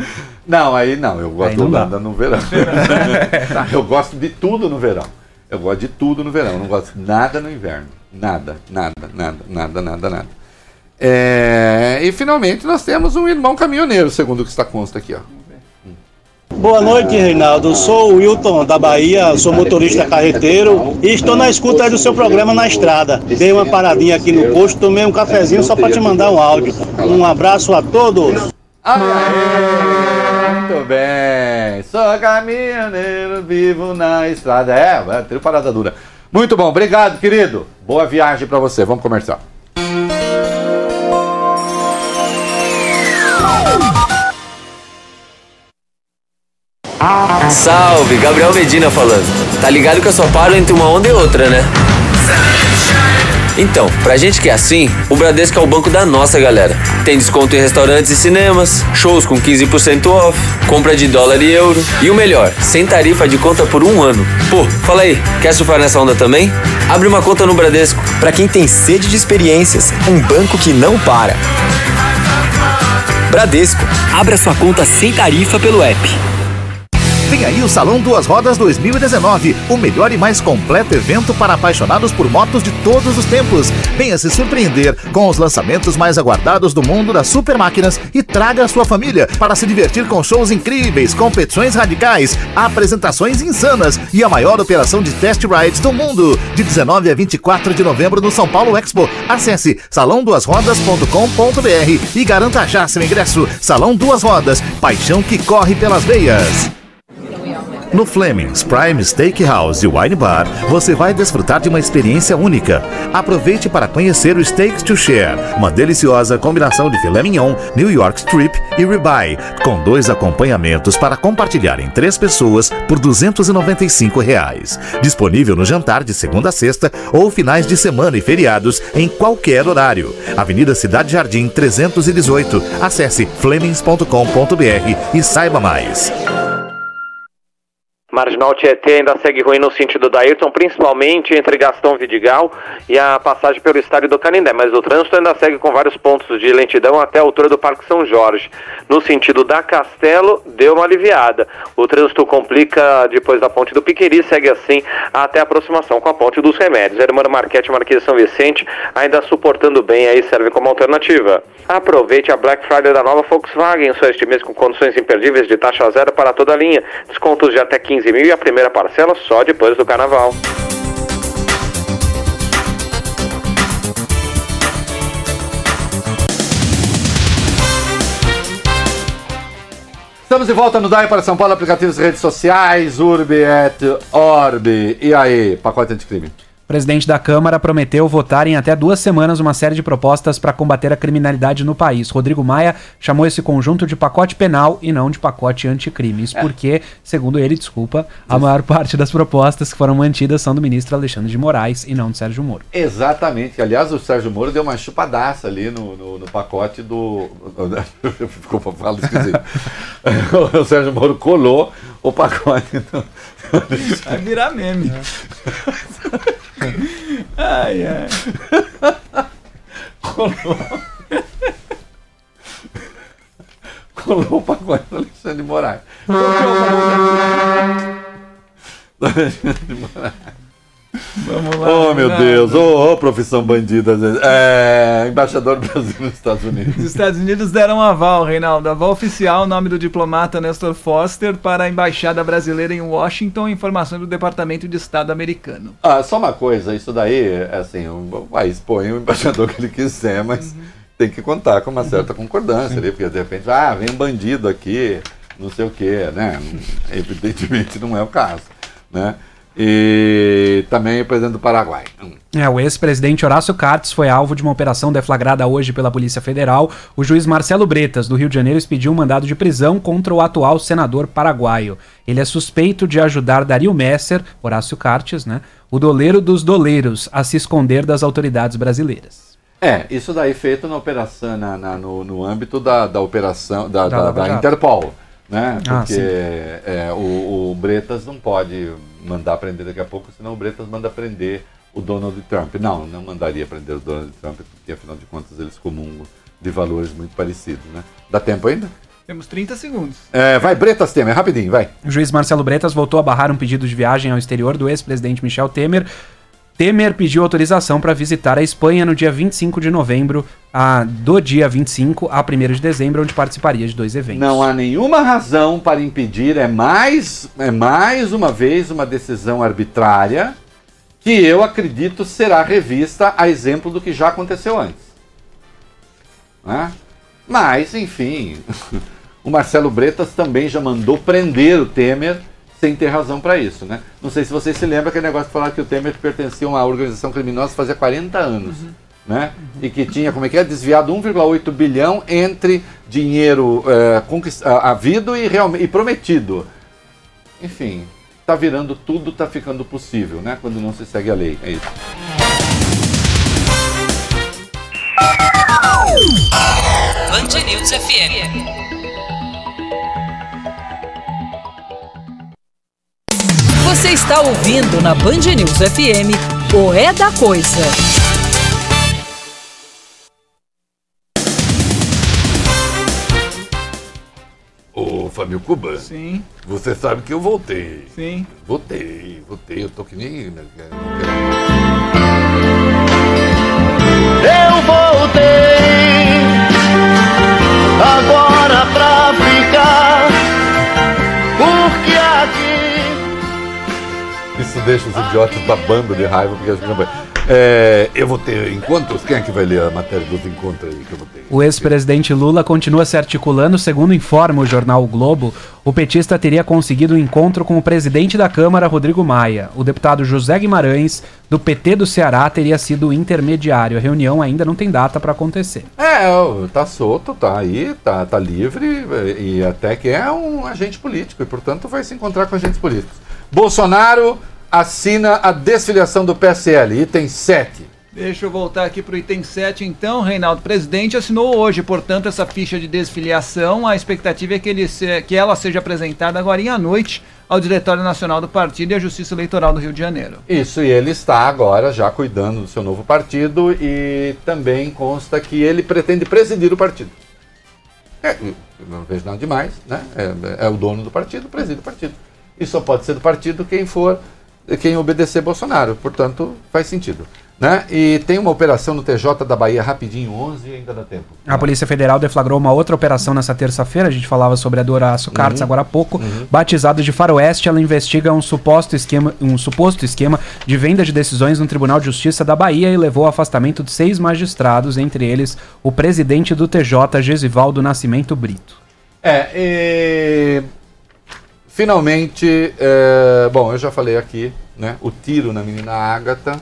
Não, aí não, eu gosto. Holanda no verão. eu gosto de tudo no verão. Eu gosto de tudo no verão, eu não gosto de nada no inverno. Nada, nada, nada, nada, nada, nada. É, e finalmente nós temos um irmão caminhoneiro, segundo o que está consta aqui, ó. Boa noite, Reinaldo. Sou o Wilton da Bahia, sou motorista carreteiro e estou na escuta do seu programa na estrada. Dei uma paradinha aqui no posto, tomei um cafezinho só para te mandar um áudio. Um abraço a todos. Muito bem, sou caminhoneiro, vivo na estrada. É, é trio parada dura. Muito bom, obrigado, querido. Boa viagem pra você. Vamos comercial. Salve, Gabriel Medina falando. Tá ligado que eu só paro entre uma onda e outra, né? Então, pra gente que é assim, o Bradesco é o banco da nossa galera. Tem desconto em restaurantes e cinemas, shows com 15% off, compra de dólar e euro. E o melhor, sem tarifa de conta por um ano. Pô, fala aí, quer surfar nessa onda também? Abre uma conta no Bradesco. Pra quem tem sede de experiências, um banco que não para. Bradesco, abra sua conta sem tarifa pelo app. Vem aí o Salão Duas Rodas 2019, o melhor e mais completo evento para apaixonados por motos de todos os tempos. Venha se surpreender com os lançamentos mais aguardados do mundo das super máquinas e traga a sua família para se divertir com shows incríveis, competições radicais, apresentações insanas e a maior operação de test rides do mundo. De 19 a 24 de novembro no São Paulo Expo. Acesse salãoduasrodas.com.br e garanta já seu ingresso. Salão Duas Rodas, paixão que corre pelas veias. No Fleming's Prime Steakhouse e Wine Bar, você vai desfrutar de uma experiência única. Aproveite para conhecer o Steaks to Share, uma deliciosa combinação de filé mignon, New York Strip e ribeye, com dois acompanhamentos para compartilhar em três pessoas por 295 reais. Disponível no jantar de segunda a sexta ou finais de semana e feriados em qualquer horário. Avenida Cidade Jardim 318. Acesse flemings.com.br e saiba mais. Marginal Tietê ainda segue ruim no sentido da Ayrton, principalmente entre Gastão Vidigal e a passagem pelo estádio do Canindé, mas o trânsito ainda segue com vários pontos de lentidão até a altura do Parque São Jorge. No sentido da Castelo, deu uma aliviada. O trânsito complica depois da ponte do Piqueri, segue assim até a aproximação com a ponte dos Remédios. Hermano Marquete Marquês São Vicente ainda suportando bem aí, serve como alternativa. Aproveite a Black Friday da nova Volkswagen, só este mês com condições imperdíveis de taxa zero para toda a linha. Descontos de até 15 mil e a primeira parcela só depois do carnaval. Estamos de volta no DAI para São Paulo, aplicativos redes sociais, Urbi et Orbi. E aí, pacote anticrime? O presidente da Câmara prometeu votar em até duas semanas uma série de propostas para combater a criminalidade no país. Rodrigo Maia chamou esse conjunto de pacote penal e não de pacote anticrime. Isso porque, segundo ele, desculpa, a maior parte das propostas que foram mantidas são do ministro Alexandre de Moraes e não do Sérgio Moro. Exatamente. Aliás, o Sérgio Moro deu uma chupadaça ali no, no, no pacote do. Ficou pra falar esquisito. o Sérgio Moro colou o pacote do. Vai virar meme. ai, ai. colou. colou o pacote do Alexandre de Moraes. Do Alexandre Moraes. Vamos lá. Oh, meu. Deus. Ô, oh, profissão bandida. É, embaixador do Brasil nos Estados Unidos. Os Estados Unidos deram um aval, Reinaldo. Aval oficial, nome do diplomata Nestor Foster para a Embaixada Brasileira em Washington, informação do Departamento de Estado americano. Ah, só uma coisa, isso daí, é assim, o país põe o embaixador que ele quiser, mas tem que contar com uma certa concordância ali, porque de repente, ah, vem um bandido aqui, não sei o quê, né? Evidentemente não é o caso, né? E também o presidente do Paraguai. Hum. É, o ex-presidente Horácio Cartes foi alvo de uma operação deflagrada hoje pela Polícia Federal. O juiz Marcelo Bretas, do Rio de Janeiro, expediu um mandado de prisão contra o atual senador paraguaio. Ele é suspeito de ajudar Dario Messer, Horácio Cartes, né, o doleiro dos doleiros, a se esconder das autoridades brasileiras. É, isso daí feito na operação, na, na- no, no âmbito da, da operação, da, Da da. Interpol, né? Ah, Porque sim. é, o, o Bretas não pode mandar prender daqui a pouco, senão o Bretas manda prender o Donald Trump. Não, não mandaria prender o Donald Trump, porque afinal de contas eles comungam de valores muito parecidos, né? Dá tempo ainda? Temos 30 segundos. É, vai, Bretas Temer, rapidinho, vai. O juiz Marcelo Bretas voltou a barrar um pedido de viagem ao exterior do ex-presidente Michel Temer. Temer pediu autorização para visitar a Espanha no dia 25 de novembro, a, do dia 25 a 1 de dezembro, onde participaria de dois eventos. Não há nenhuma razão para impedir, é mais, é mais uma vez uma decisão arbitrária que eu acredito será revista a exemplo do que já aconteceu antes. Né? Mas, enfim, o Marcelo Bretas também já mandou prender o Temer sem ter razão para isso, né? Não sei se vocês se lembram aquele negócio de falar que o Temer pertencia a uma organização criminosa fazia 40 anos, né? E que tinha, como é que é, desviado 1,8 bilhão entre dinheiro é, havido e, realme- e prometido. Enfim, tá virando tudo, tá ficando possível, né? Quando não se segue a lei, é isso. Band News FM. Você está ouvindo na Band News FM o É da Coisa. Ô, Fábio Cuba. Sim. Você sabe que eu voltei. Sim. Voltei, voltei. Eu tô que nem. Os idiotas babando de raiva, porque que não vai. É, eu vou ter encontros. Quem é que vai ler a matéria dos encontros aí que eu vou ter? O ex-presidente Lula continua se articulando, segundo informa o jornal o Globo. O petista teria conseguido um encontro com o presidente da Câmara, Rodrigo Maia. O deputado José Guimarães, do PT do Ceará, teria sido o intermediário. A reunião ainda não tem data para acontecer. É, tá solto, tá aí, tá, tá livre e até que é um agente político e, portanto, vai se encontrar com agentes políticos. Bolsonaro assina a desfiliação do PSL, item 7. Deixa eu voltar aqui para o item 7, então. Reinaldo, presidente assinou hoje, portanto, essa ficha de desfiliação. A expectativa é que, ele se- que ela seja apresentada agora à noite ao Diretório Nacional do Partido e à Justiça Eleitoral do Rio de Janeiro. Isso, e ele está agora já cuidando do seu novo partido e também consta que ele pretende presidir o partido. É, não vejo nada demais, né? É, é o dono do partido, preside o partido. E só pode ser do partido quem for, quem obedecer Bolsonaro. Portanto, faz sentido. Né? E tem uma operação no TJ da Bahia rapidinho, 11 e ainda dá tempo. A Polícia Federal deflagrou uma outra operação nessa terça-feira. A gente falava sobre a Doraço Cartes Uhum. agora há pouco. Uhum. Batizada de Faroeste, ela investiga um suposto, esquema, um suposto esquema de venda de decisões no Tribunal de Justiça da Bahia e levou ao afastamento de seis magistrados, entre eles o presidente do TJ, Gesivaldo Nascimento Brito. É, e finalmente, é, bom, eu já falei aqui, né? O tiro na menina Ágata,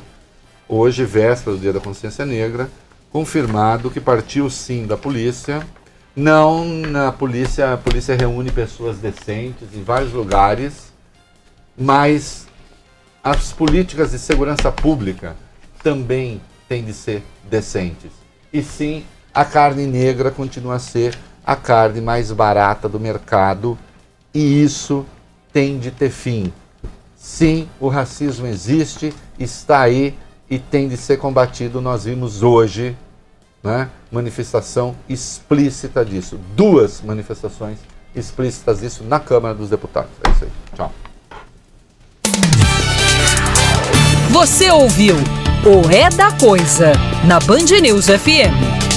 hoje, véspera do Dia da Consciência Negra, confirmado que partiu sim da polícia. Não na polícia, a polícia reúne pessoas decentes em vários lugares, mas as políticas de segurança pública também têm de ser decentes. E sim, a carne negra continua a ser a carne mais barata do mercado e isso tem de ter fim. Sim, o racismo existe, está aí e tem de ser combatido. Nós vimos hoje né, manifestação explícita disso. Duas manifestações explícitas disso na Câmara dos Deputados. É isso aí. Tchau. Você ouviu o É da Coisa na Band News FM.